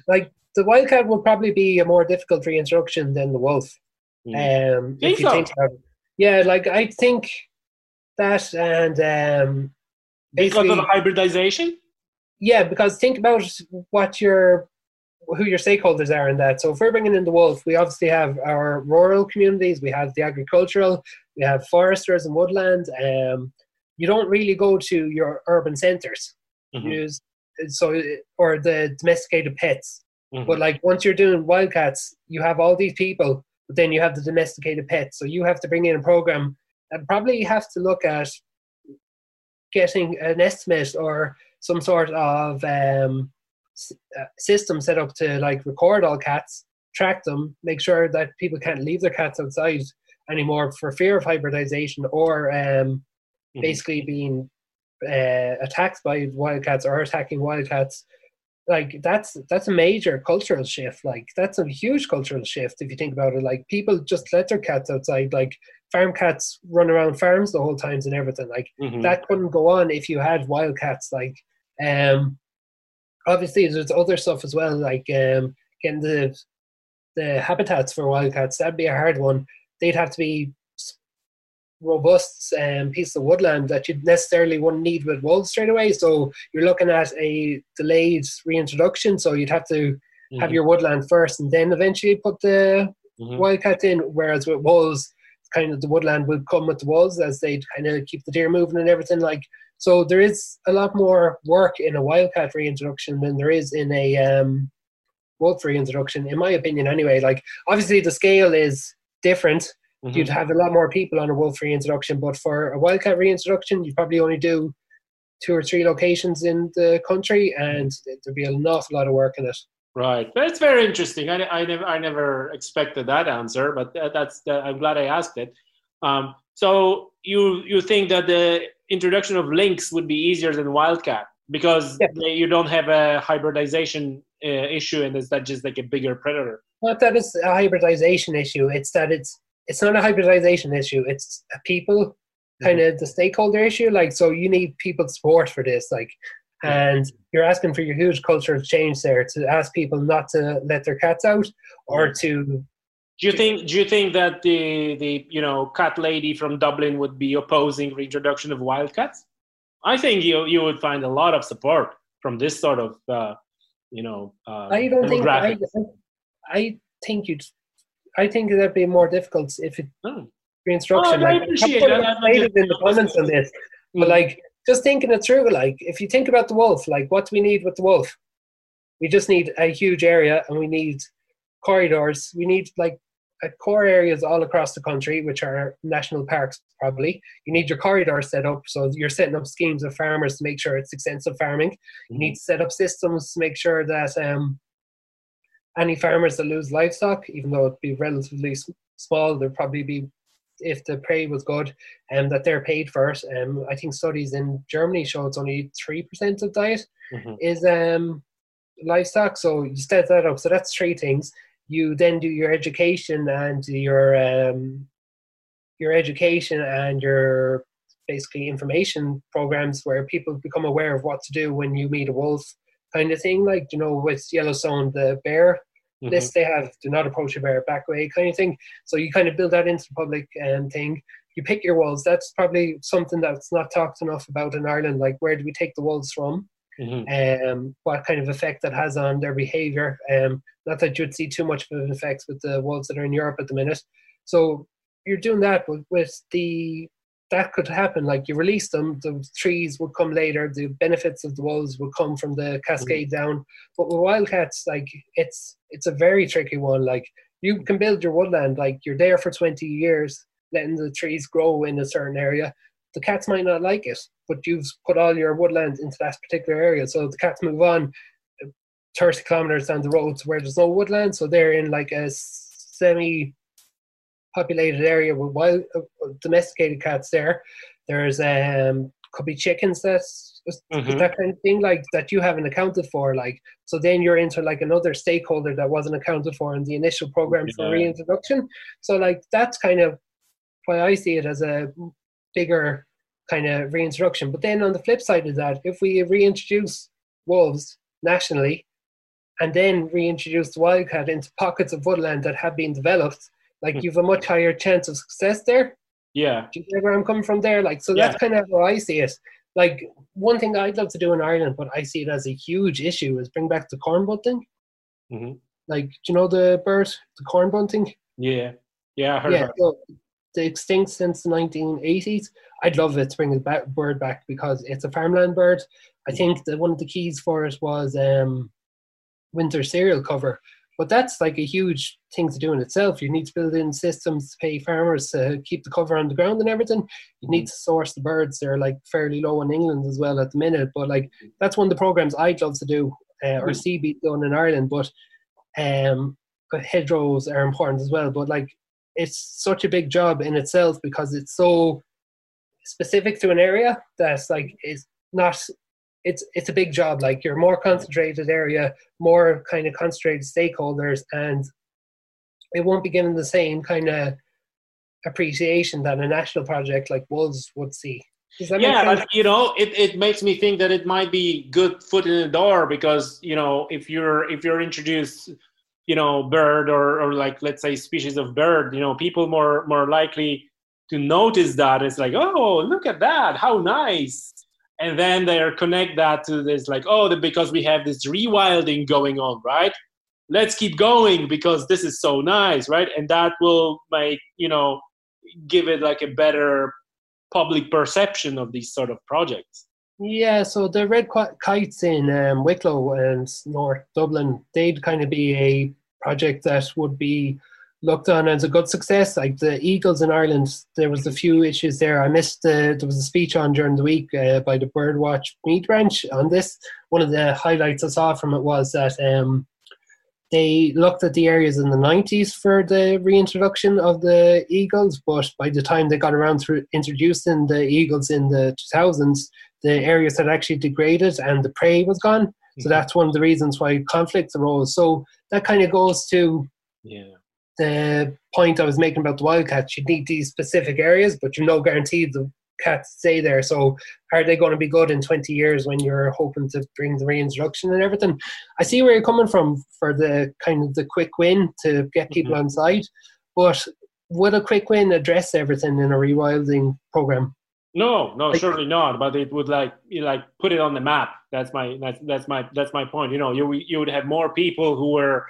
Like the wildcat will probably be a more difficult reintroduction than the wolf.
Mm.
Um,
Think
if you
so?
think about it. Yeah, like I think that and um,
because of hybridization.
Yeah, because think about what your who your stakeholders are in that. So if we're bringing in the wolf, we obviously have our rural communities, we have the agricultural, we have foresters and woodland. Um, you don't really go to your urban centres.
Mhm.
Use so or the domesticated pets.
Mhm.
But like once you're doing wildcats, you have all these people, but then you have the domesticated pets. So you have to bring in a program and probably have to look at getting an estimate or some sort of um, uh, system set up to like record all cats, track them, make sure that people can't leave their cats outside anymore for fear of hybridization or um,
Mhm.
basically being uh, attacked by wildcats or attacking wildcats. Like that's that's a major cultural shift. Like that's a huge cultural shift if you think about it. Like people just let their cats outside. Like farm cats run around farms the whole times and everything. Like
Mhm.
that couldn't go on if you had wildcats. Like, um, obviously there's other stuff as well, like um, getting the the habitats for wildcats. That'd be a hard one. They'd have to be robust um, piece of woodland that you necessarily wouldn't need with wolves straight away. So you're looking at a delayed reintroduction. So you'd have to have
Mhm.
your woodland first, and then eventually put the
Mhm.
wildcats in. Whereas with wolves, kind of the woodland would come with the wolves as they kind of keep the deer moving and everything. Like so, there is a lot more work in a wildcat reintroduction than there is in a um, wolf reintroduction, in my opinion. Anyway, like obviously the scale is different.
Mhm.
You'd have a lot more people on a wolf reintroduction, but for a wildcat reintroduction, you'd probably only do two or three locations in the country, and there'd be an awful lot of work in it.
Right, that's very interesting. I, I never I never expected that answer, but that, that's that, I'm glad I asked it. Um, so you you think that the introduction of lynx would be easier than wildcat because
Yeah.
they, you don't have a hybridization uh, issue, and is that just like a bigger predator?
not that it's a hybridization issue. It's that it's it's not a hybridization issue. It's a people kind of the stakeholder issue. Like, so you need people support for this. Like, and you're asking for your huge cultural change there to ask people not to let their cats out or to.
Do you think do you think that the the you know cat lady from Dublin would be opposing reintroduction of wildcats? I think you you would find a lot of support from this sort of uh, you know uh,
I don't think. I. I think you'd. I think that'd be more difficult if it
Oh.
reinstruction.
Oh, I
like,
appreciate that. just-
in the comments on this, but
Mm.
like just thinking it through, like if you think about the wolf, like what do we need with the wolf? We just need a huge area, and we need corridors. We need like at core areas all across the country, which are national parks probably. You need your corridor set up, so you're setting up schemes of farmers to make sure it's extensive farming. You need to set up systems to make sure that um, any farmers that lose livestock, even though it'd be relatively small, there'd probably be if the prey was good and that they're paid for it. Um, I think studies in Germany show it's only three percent of diet
Mhm.
is um, livestock. So you set that up. So that's three things. You then do your education and your um, your education and your basically information programs where people become aware of what to do when you meet a wolf kind of thing. Like you know, with Yellowstone, the bear
Mhm.
list they have do not approach a bear back way kind of thing. So you kind of build that into the public um, thing. You pick your wolves. That's probably something that's not talked enough about in Ireland. Like where do we take the wolves from?
Mhm.
um, what kind of effect that has on their behavior. Um, not that you'd see too much of an effect with the wolves that are in Europe at the minute. So you're doing that with, with the that could happen. Like you release them, the trees would come later. The benefits of the wolves would come from the cascade mm-hmm. down. But with wildcats, like it's it's a very tricky one. Like you can build your woodland, like you're there for 20 years, letting the trees grow in a certain area. The cats might not like it, but you've put all your woodland into that particular area. So the cats move on 30 kilometers down the road to where there's no woodland. So they're in like a semi populated area with wild uh, domesticated cats there. There's um could be chickens that's
Mhm.
that kind of thing like that you haven't accounted for like so then you're into like another stakeholder that wasn't accounted for in the initial program for reintroduction so like that's kind of why i see it as a bigger kind of reintroduction but then on the flip side of that if we reintroduce wolves nationally and then reintroduce the wildcat into pockets of woodland that have been developed like
Hmm.
you've a much higher chance of success there
Yeah.
do you get where I'm coming from there? Like, so that's kind of how I see it. Like, one thing I'd love to do in Ireland, but I see it as a huge issue, is bring back the corn bunting.
Mhm.
Like, do you know the bird, the corn bunting?
Yeah. Yeah. I heard
Yeah, so the extinct since the 1980s. I'd love it to bring the bird back because it's a farmland bird. I think that one of the keys for it was um, winter cereal cover. But that's like a huge thing to do in itself. You need to build in systems to pay farmers to keep the cover on the ground and everything. You need to source the birds. They're like fairly low in England as well at the minute. But like that's one of the programs I'd love to do uh, or see be done in Ireland. But um, but hedgerows are important as well. But like it's such a big job in itself because it's so specific to an area that's like it's not it's it's a big job. Like you're more concentrated area more kind of concentrated stakeholders and it won't be given the same kind of appreciation that a national project like wolves would see. Does that make
yeah you know it, it makes me think that it might be good foot in the door because you know if you're if you're introduced you know bird or, or like let's say species of bird you know people more more likely to notice that. It's like oh look at that. How nice and then they're connect that to this like oh because we have this rewilding going on right let's keep going because this is so nice right and that will make you know give it like a better public perception of these sort of projects.
Yeah, so the red kites in um, Wicklow and North Dublin, they'd kind of be a project that would be looked on as a good success. Like the Eagles in Ireland, there was a few issues there. I missed the, there was a speech on during the week uh, by the Birdwatch Meath Branch on this. One of the highlights I saw from it was that um, they looked at the areas in the 90s for the reintroduction of the eagles, but by the time they got around to introducing the eagles in the 2000s, the areas had actually degraded and the prey was gone. So that's one of the reasons why conflicts arose. So that kind of goes to
Yeah.
The point I was making about the wildcats. You need these specific areas, but you're no guaranteed the cats stay there. So are they going to be good in 20 years when you're hoping to bring the reintroduction and everything? I see where you're coming from for the kind of the quick win to get mm-hmm. people on side, but would a quick win address everything in a rewilding program?
No, no,
Like-
surely not. But it would like you like put it on the map. That's my that's that's my that's my point. You know, you you would have more people who are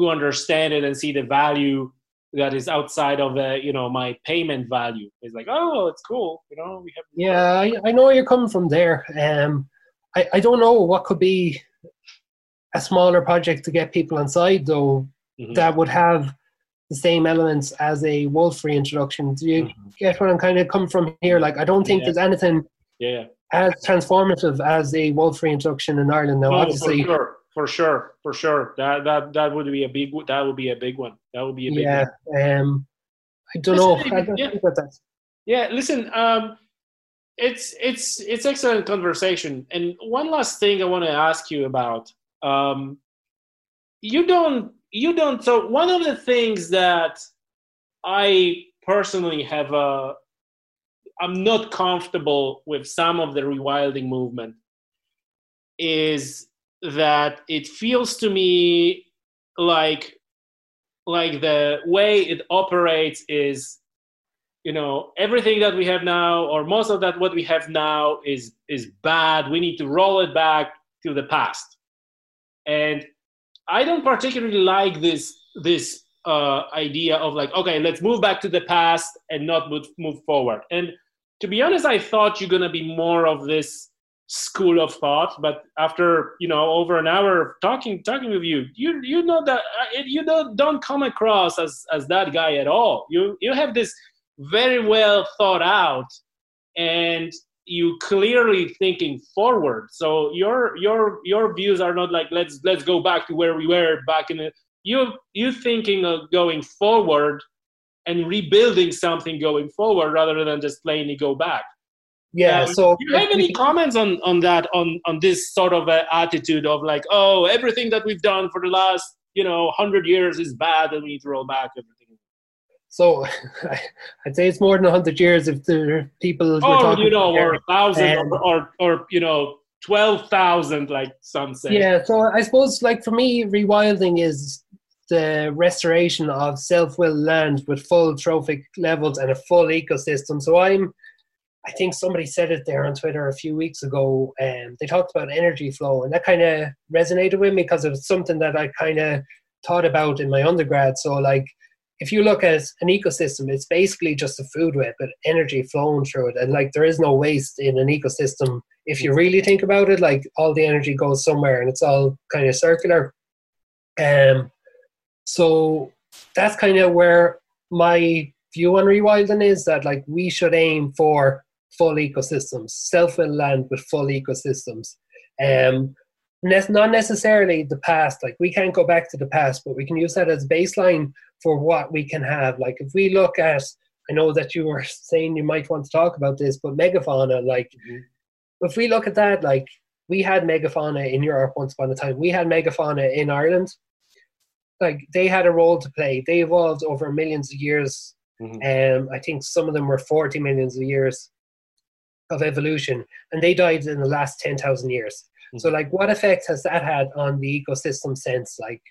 who understand it and see the value that is outside of the you know my payment value. It's like oh, it's cool. You know, we have
Yeah, I, I know where you're coming from there. Um, I, I don't know what could be a smaller project to get people on side though
Mhm.
that would have the same elements as a wolf reintroduction. Do you
Mhm.
get what I'm kind of coming from here? Like, I don't think
Yeah.
there's anything
Yeah.
as transformative as a wolf reintroduction in Ireland. Now,
Oh,
obviously,
sure, for sure, for sure. That that that would be a big. That would be a big one. That would be a big
yeah.
one.
Um, I don't
Listen,
know. I don't
yeah.
think about that.
Yeah, listen, um, it's it's it's excellent conversation. And one last thing I want to ask you about. Um, you don't you don't. So one of the things that I personally have a I'm not comfortable with some of the rewilding movement is that it feels to me like like the way it operates is you know everything that we have now or most of that what we have now is is bad. We need to roll it back to the past. And i don't particularly like this this uh, idea of like okay let's move back to the past and not move, move forward. And to be honest i thought you're going to be more of this school of thought but after you know over an hour of talking talking with you you you know that uh, you don't don't come across as as that guy at all. You you have this very well thought out and you clearly thinking forward. So your your your views are not like let's let's go back to where we were back in the you you thinking of going forward and rebuilding something going forward rather than just plainly go back
Yeah.
um,
so
do you have any comments on on that on on this sort of uh, attitude of like oh everything that we've done for the last you know hundred years is bad and we need to roll back everything
So I'd say it's more than hundred years if the people. we're
oh you know or a thousand
Um,
or, or or you know twelve thousand like some say
Yeah, so I suppose like for me, rewilding is the restoration of self-willed land with full trophic levels and a full ecosystem. So I'm, I think somebody said it there on Twitter a few weeks ago, and they talked about energy flow, and that kind of resonated with me because it was something that I kind of thought about in my undergrad. So like, if you look at an ecosystem, it's basically just a food web, but energy flowing through it, and like there is no waste in an ecosystem. If you really think about it, like all the energy goes somewhere, and it's all kind of circular. Um, so that's kind of where my view on rewilding is that like we should aim for full ecosystems, self-willed land with full ecosystems. Um, ne- not necessarily the past. Like we can't go back to the past, but we can use that as a baseline for what we can have. Like if we look at, I know that you were saying you might want to talk about this, but megafauna, like
Mhm.
if we look at that, like we had megafauna in Europe once upon a time. We had megafauna in Ireland. Like they had a role to play. They evolved over millions of years.
Mhm.
Um, I think some of them were 40 millions of years of evolution, and they died in the last 10,000 years. So, like, what effect has that had on the ecosystem sense? Like,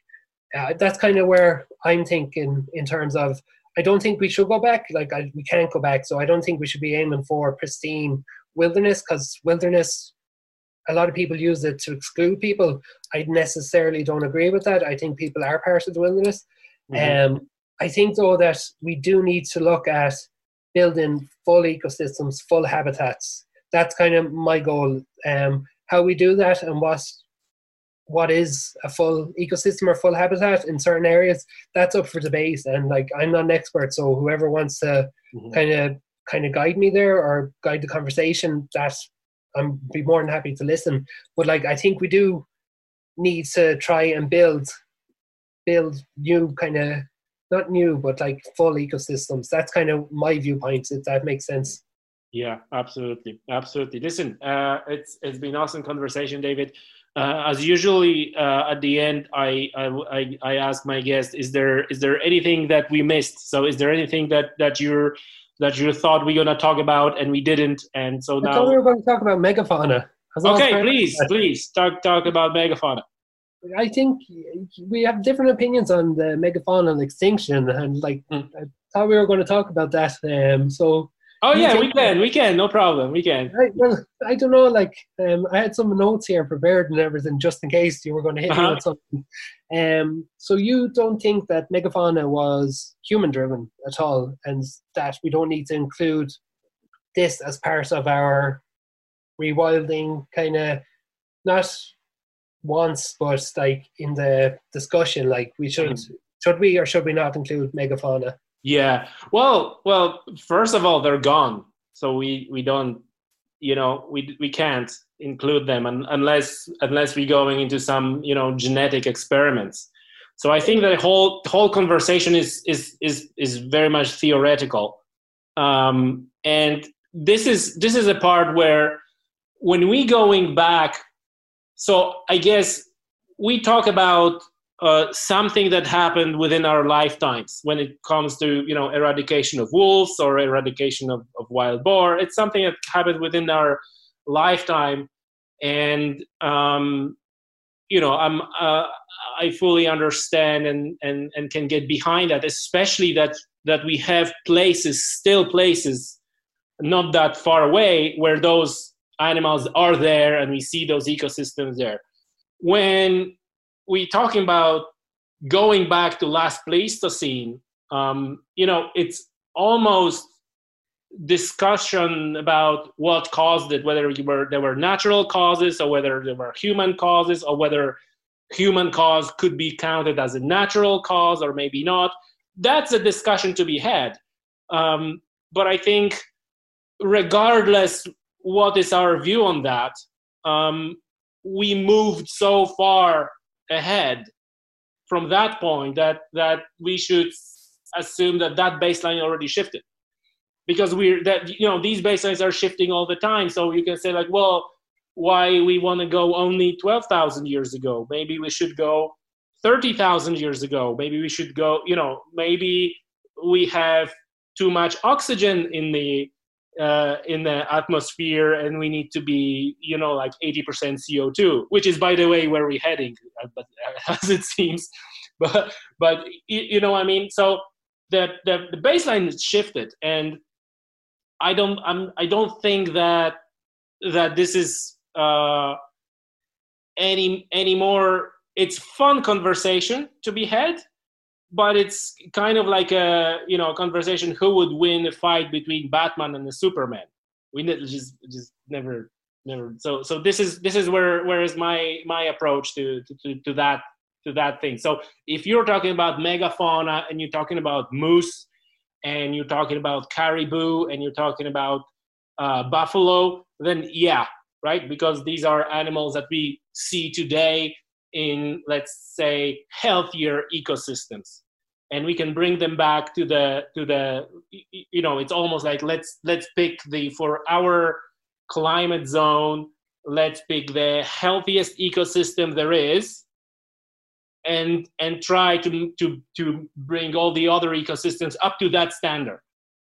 uh, that's kind of where I'm thinking in terms of. I don't think we should go back. Like, I, we can't go back. So, I don't think we should be aiming for pristine wilderness because wilderness. A lot of people use it to exclude people. I necessarily don't agree with that. I think people are part of the wilderness.
Mhm.
Um, I think though that we do need to look at building full ecosystems, full habitats. That's kind of my goal. Um, how we do that and what what is a full ecosystem or full habitat in certain areas, that's up for debate. And like I'm not an expert, so whoever wants to kind of kind of guide me there or guide the conversation, that I'm be more than happy to listen. But like I think we do need to try and build build new kind of not new but like full ecosystems. That's kind of my viewpoint. If that makes sense.
Yeah, absolutely, absolutely. Listen, uh, it's it's been awesome conversation, David. Uh, as usually uh, at the end, I, I I ask my guest, is there is there anything that we missed? So, is there anything that that you're that you thought we are gonna talk about and we didn't? And so
I thought we
now,
were going to talk about megafauna.
Okay, please, please talk talk about megafauna.
I think we have different opinions on the megafauna extinction, and like
Hmm.
I thought we were going to talk about that. Um, so
Oh yeah, we can, we can, no problem, we can.
I, well, I don't know. Like, um, I had some notes here prepared and everything, just in case you were going to hit me
Uh-huh.
with something. Um, so you don't think that megafauna was human-driven at all, and that we don't need to include this as part of our rewilding kind of not once, but like in the discussion, like we should should we or should we not include megafauna?
Yeah. Well, well. First of all, they're gone, so we we don't, you know, we we can't include them un, unless unless we're going into some you know genetic experiments. So I think the whole whole conversation is is is is very much theoretical, um, and this is this is a part where when we going back. So I guess we talk about uh, something that happened within our lifetimes when it comes to you know eradication of wolves or eradication of, of wild boar. It's something that happened within our lifetime. And um, you know i'm uh, i fully understand and, and and can get behind that especially that that we have places still places not that far away where those animals are there and we see those ecosystems there when we're talking about going back to last Pleistocene, um, you know, it's almost discussion about what caused it, whether were, there were natural causes or whether there were human causes or whether human cause could be counted as a natural cause or maybe not. That's a discussion to be had. Um, but I think, regardless what is our view on that, um, we moved so far ahead from that point that that we should assume that that baseline already shifted. Because we're that you know these baselines are shifting all the time. So you can say like well why we want to go only 12,000 years ago? Maybe we should go 30,000 years ago. Maybe we should go you know maybe we have too much oxygen in the uh, in the atmosphere and we need to be you know like 80% co2 which is by the way where we're heading uh, as it seems. But but you know i mean? So the, the the baseline shifted and i don't i'm i don't think that that this is uh any anymore it's fun conversation to be had but it's kind of like a you know a conversation who would win a fight between batman and the superman? We just just never never so so this is this is where where is my my approach to to, to that to that thing. So if you're talking about megafauna and you're talking about moose and you're talking about caribou and you're talking about uh, buffalo then yeah right? Because these are animals that we see today in let's say healthier ecosystems. And we can bring them back to the to the you know it's almost like let's let's pick the for our climate zone let's pick the healthiest ecosystem there is and and try to to to bring all the other ecosystems up to that standard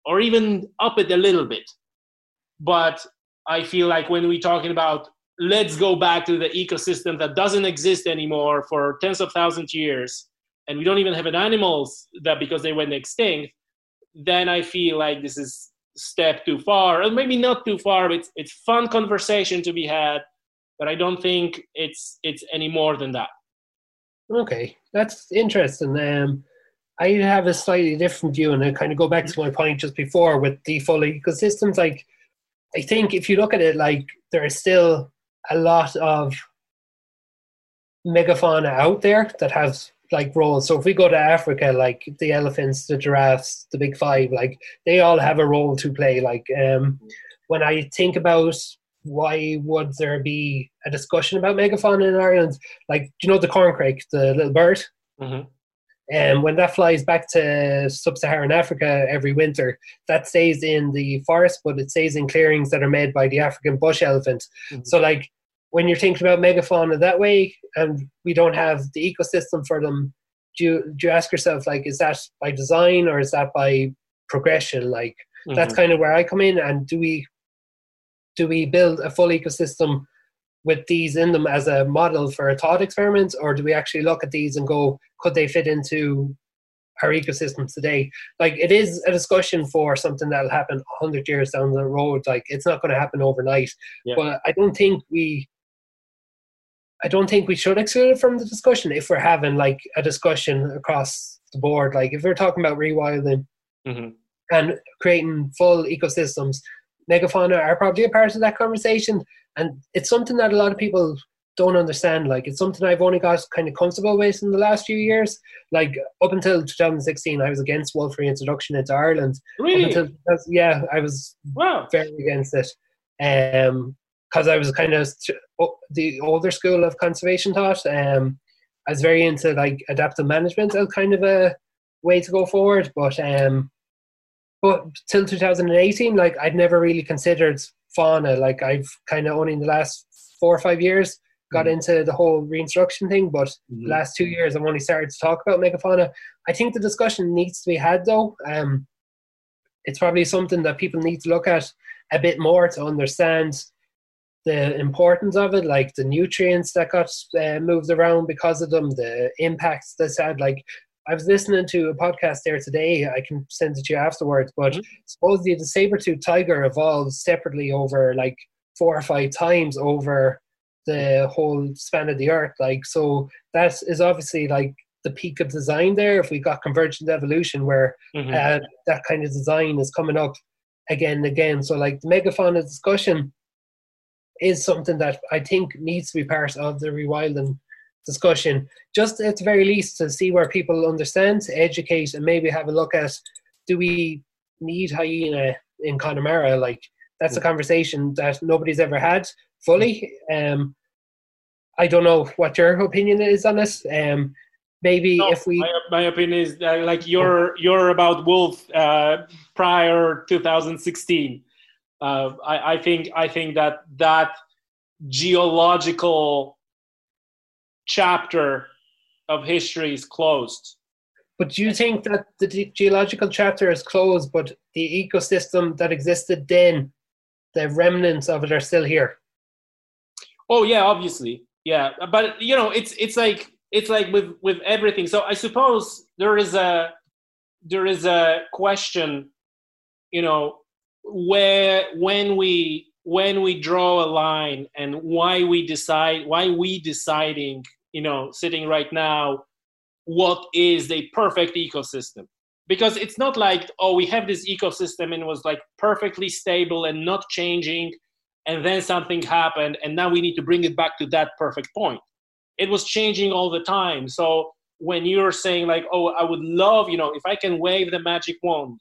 or even up it a little bit. But i feel like when we're talking about let's go back to the ecosystem that doesn't exist anymore for tens of thousands of years and we don't even have animals that because they went extinct then i feel like this is step too far or maybe not too far but it's, it's fun conversation to be had but i don't think it's it's any more than that.
Okay that's interesting. Um i have a slightly different view and i kind of go back to my point just before with the ecosystems. Like i think if you look at it like there is still a lot of megafauna out there that has like roles. So if we go to Africa, like the elephants, the giraffes, the big five, like they all have a role to play. Like um, when I think about why would there be a discussion about megafauna in Ireland? Like, do you know the corncrake, the little bird?
Mm-hmm.
And um, when that flies back to sub-Saharan Africa every winter, that stays in the forest, but it stays in clearings that are made by the African bush elephant. Mm-hmm. So, like when you're thinking about megafauna that way, and we don't have the ecosystem for them, do you, do you ask yourself like, is that by design or is that by progression? Like mm-hmm. that's kind of where I come in. And do we do we build a full ecosystem with these in them as a model for a thought experiment, or do we actually look at these and go, could they fit into our ecosystems today? Like it is a discussion for something that'll happen hundred years down the road. Like it's not going to happen overnight. Yeah. But I don't think we I don't think we should exclude it from the discussion if we're having like a discussion across the board. Like if we're talking about rewilding mm-hmm. and creating full ecosystems, megafauna are probably a part of that conversation. And it's something that a lot of people don't understand. Like it's something I've only got kind of comfortable with in the last few years. Like up until 2016, I was against wolf reintroduction into Ireland.
Really?
Until, yeah, I was
wow.
very against it. Um, because I was kind of the older school of conservation thought. Um, I was very into like adaptive management as kind of a way to go forward. But um, but till 2018, like I'd never really considered fauna. Like I've kind of only in the last four or five years got mm into the whole reintroduction thing, but mm-hmm. the last two years I've only started to talk about megafauna. I think the discussion needs to be had though. Um, it's probably something that people need to look at a bit more to understand the importance of it, like the nutrients that got uh, moved around because of them, the impacts that's had. Like I was listening to a podcast there today. I can send it to you afterwards. But mm-hmm. supposedly the saber-tooth tiger evolved separately over like four or five times over the whole span of the earth. Like so, that is obviously like the peak of design there. If we got convergent evolution, where mm-hmm. uh, that kind of design is coming up again and again. So like the megafauna discussion is something that I think needs to be part of the rewilding discussion, just at the very least to see where people understand, to educate, and maybe have a look at do we need hyena in Connemara? Like that's a conversation that nobody's ever had fully. Um, I don't know what your opinion is on this. Um, maybe no, if we
my, my, opinion is that, like you're you're about wolf uh, prior 2016 uh, I, I think I think that that geological chapter of history is closed.
But do you think that the geological chapter is closed, but the ecosystem that existed then, the remnants of it are still here?
Oh yeah, obviously, yeah. But you know, it's it's like it's like with with everything. So I suppose there is a there is a question, you know, where when we when we draw a line and why we decide why we deciding you know sitting right now what is a perfect ecosystem. Because it's not like oh we have this ecosystem and it was like perfectly stable and not changing and then something happened and now we need to bring it back to that perfect point. It was changing all the time. So when you're saying like oh i would love you know if i can wave the magic wand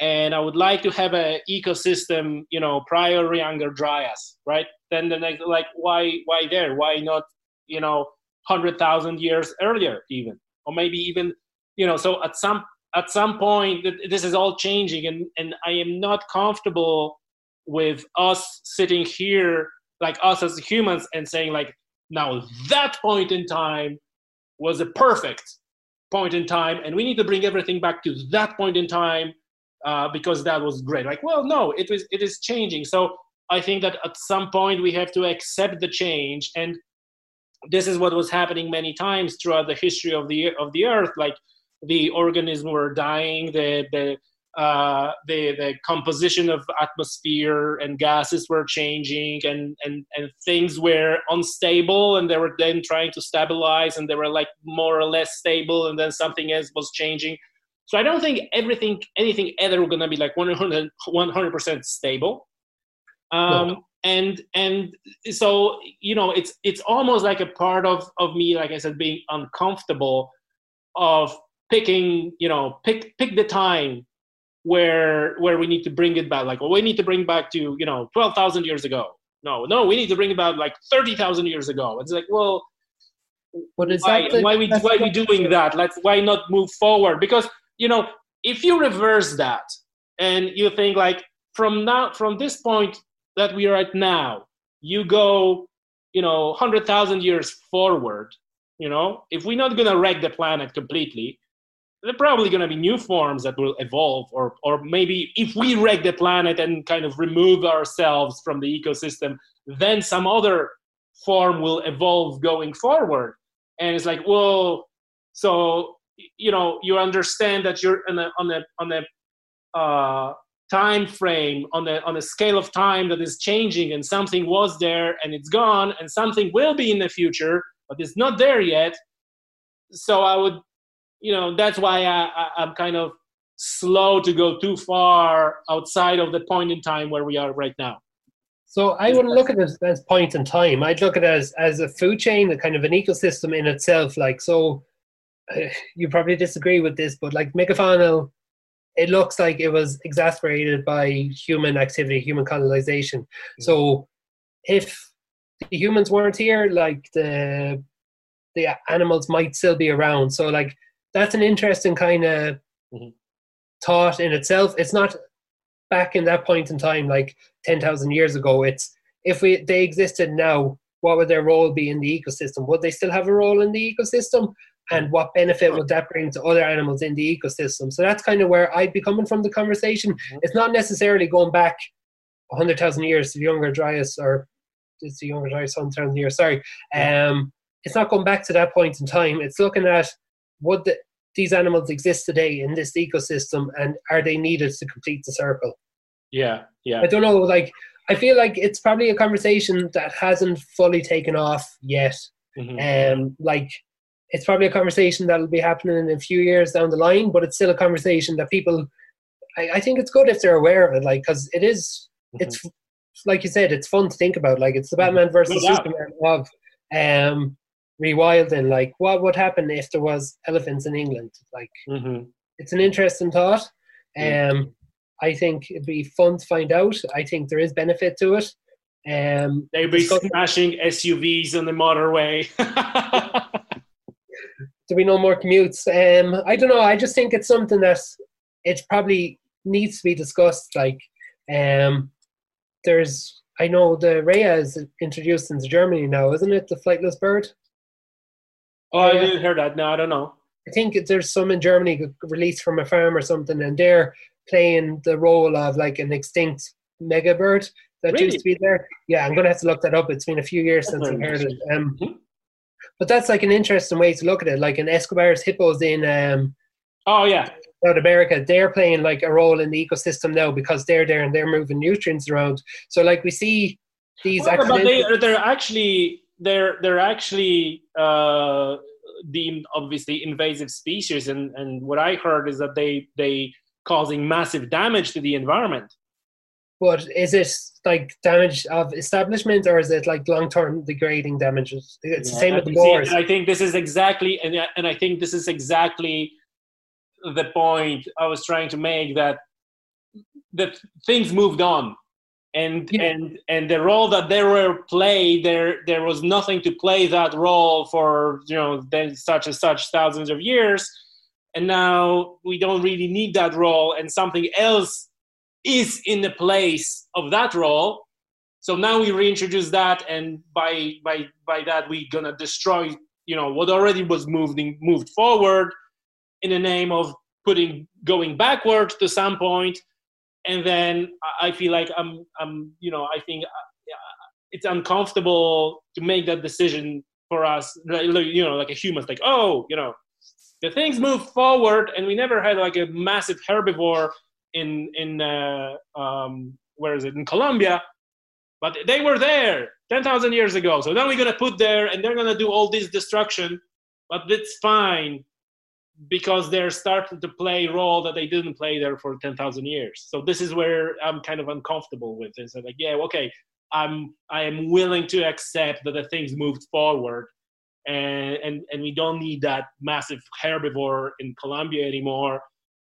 and I would like to have an ecosystem, you know, prior younger Dryas, right? Then the next, like, why, why there? Why not, you know, hundred thousand years earlier, even, or maybe even, you know? So at some at some point, this is all changing, and and I am not comfortable with us sitting here, like us as humans, and saying like, now that point in time was a perfect point in time, and we need to bring everything back to that point in time uh, because that was great. Like, well, no, it was it is changing. So I think that at some point we have to accept the change, and this is what was happening many times throughout the history of the of the Earth. Like the organisms were dying, the the uh, the the composition of atmosphere and gases were changing, and and and things were unstable, and they were then trying to stabilize, and they were like more or less stable, and then something else was changing so I don't think everything, anything ever going to be like 100 percent stable. Um, no. And and so you know, it's it's almost like a part of of me, like I said, being uncomfortable of picking, you know, pick pick the time where where we need to bring it back. Like, well, we need to bring back to you know twelve thousand years ago. No, no, we need to bring it back like thirty thousand years ago. It's like, well,
what is
why,
that
why we why we doing that? Let's why not move forward? Because you know, if you reverse that and you think like from now, from this point that we are at now, you go, you know, 100,000 years forward, you know, if we're not going to wreck the planet completely, there are probably going to be new forms that will evolve or or maybe if we wreck the planet and kind of remove ourselves from the ecosystem then some other form will evolve going forward. And it's like well so you know you understand that you're on a on a on a uh, time frame on the on a scale of time that is changing and something was there and it's gone and something will be in the future but it's not there yet so i would you know that's why I, I, i'm kind of slow to go too far outside of the point in time where we are right now
So I wouldn't look at it as point in time. I'd look at it as, as a food chain, a kind of an ecosystem in itself. Like, so you probably disagree with this, but like Megafaunal, it looks like it was exasperated by human activity, human colonization. Mm-hmm. So if the humans weren't here, like the the animals might still be around. So like that's an interesting kind of mm-hmm. thought in itself. It's not back in that point in time, like ten thousand years ago. It's if we they existed now, what would their role be in the ecosystem? Would they still have a role in the ecosystem? And what benefit would that bring to other animals in the ecosystem? So that's kind of where I'd be coming from the conversation. Mm-hmm. It's not necessarily going back 100,000 years to the Younger Dryas, or it's the Younger Dryas 100,000 years, sorry. Um, it's not going back to that point in time. It's looking at would the, these animals exist today in this ecosystem and are they needed to complete the circle?
Yeah, yeah.
I don't know. Like, I feel like it's probably a conversation that hasn't fully taken off yet. Mm-hmm. Um, like, it's probably a conversation that'll be happening in a few years down the line, but it's still a conversation that people. I, I think it's good if they're aware of it, like, because it is, mm-hmm. it's like you said, it's fun to think about. Like, it's the mm-hmm. Batman versus no Superman of um, rewilding. Like, what would happen if there was elephants in England? Like, mm-hmm. it's an interesting thought. Um, I think it'd be fun to find out. I think there is benefit to it. Um,
They'd be smashing SUVs on the motorway.
there be no more commutes. Um, I don't know. I just think it's something that it probably needs to be discussed. Like, um, there's, I know the Rhea is introduced into Germany now, isn't it? The flightless bird.
Oh, I didn't hear that. No, I don't know.
I think there's some in Germany released from a farm or something, and they're playing the role of like an extinct mega bird that really? used to be there. Yeah, I'm gonna have to look that up. It's been a few years that's since I've heard it. Um, mm-hmm. But that's like an interesting way to look at it. Like in Escobar's hippos in um,
oh yeah
South America, they're playing like a role in the ecosystem now because they're there and they're moving nutrients around. So like we see these.
Well, but they, they're actually they're they're actually uh, deemed obviously invasive species, and and what I heard is that they they causing massive damage to the environment.
But is it like damage of establishment, or is it like long term degrading damages? It's yeah, the same with the boars.
I think this is exactly, and and I think this is exactly the point I was trying to make that that things moved on and yeah. and and the role that they were played there there was nothing to play that role for you know then such and such thousands of years and now we don't really need that role and something else is in the place of that role. So now we reintroduce that and by by by that we're gonna destroy you know what already was moving moved forward in the name of putting going backward to some point. And then I feel like I'm, I'm, you know, I think uh, it's uncomfortable to make that decision for us, you know, like a human, like, oh, you know, the things move forward, and we never had like a massive herbivore in in uh, um, where is it in Colombia, but they were there ten thousand years ago. So then we're gonna put there, and they're gonna do all this destruction, but it's fine because they're starting to play a role that they didn't play there for 10,000 years. So this is where I'm kind of uncomfortable with this. I'm like, yeah, okay, I'm I am willing to accept that the things moved forward, and and and we don't need that massive herbivore in Colombia anymore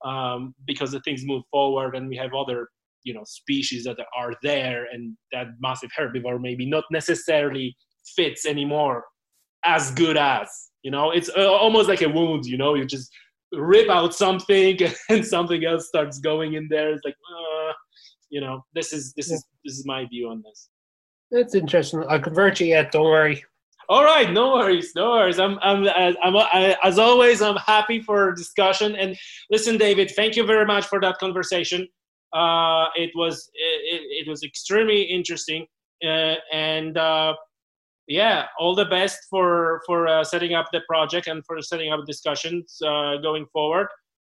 um, because the things move forward, and we have other you know species that are there, and that massive herbivore maybe not necessarily fits anymore as good as you know, it's uh, almost like a wound. You know, you just rip out something and something else starts going in there. It's like, uh, you know, this is this yeah. is this is my view on this.
That's interesting. I'll convert you yet. Don't worry.
All right, no worries, no worries. I'm, I'm, I'm, I, as always, I'm happy for discussion. And listen, David, thank you very much for that conversation. Uh, it was, it, it was extremely interesting, uh, and uh, yeah, all the best for for uh, setting up the project and for setting up discussions uh, going forward.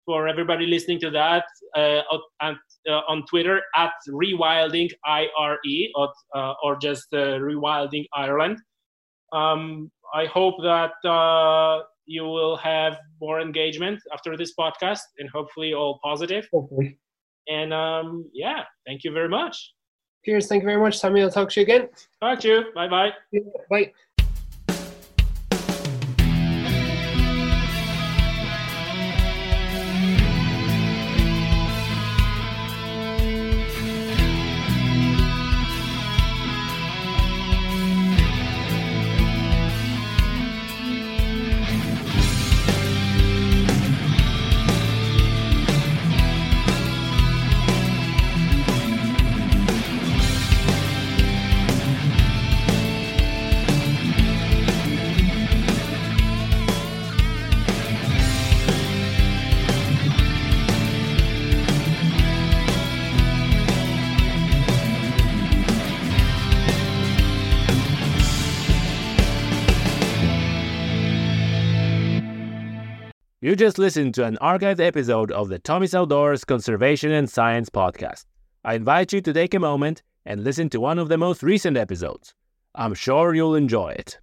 For everybody listening to that, uh, at, uh, on Twitter at Rewilding I R E or, uh, or just uh, Rewilding Ireland. Um, I hope that uh, you will have more engagement after this podcast and hopefully all positive.
Hopefully.
And um, yeah, thank you very much.
Cheers. Thank you very much, Tommy. I'll talk to you again.
Talk to you. Bye bye.
Bye.
You just listened to an archived episode of the Tommy's Outdoors Conservation and Science podcast. I invite you to take a moment and listen to one of the most recent episodes. I'm sure you'll enjoy it.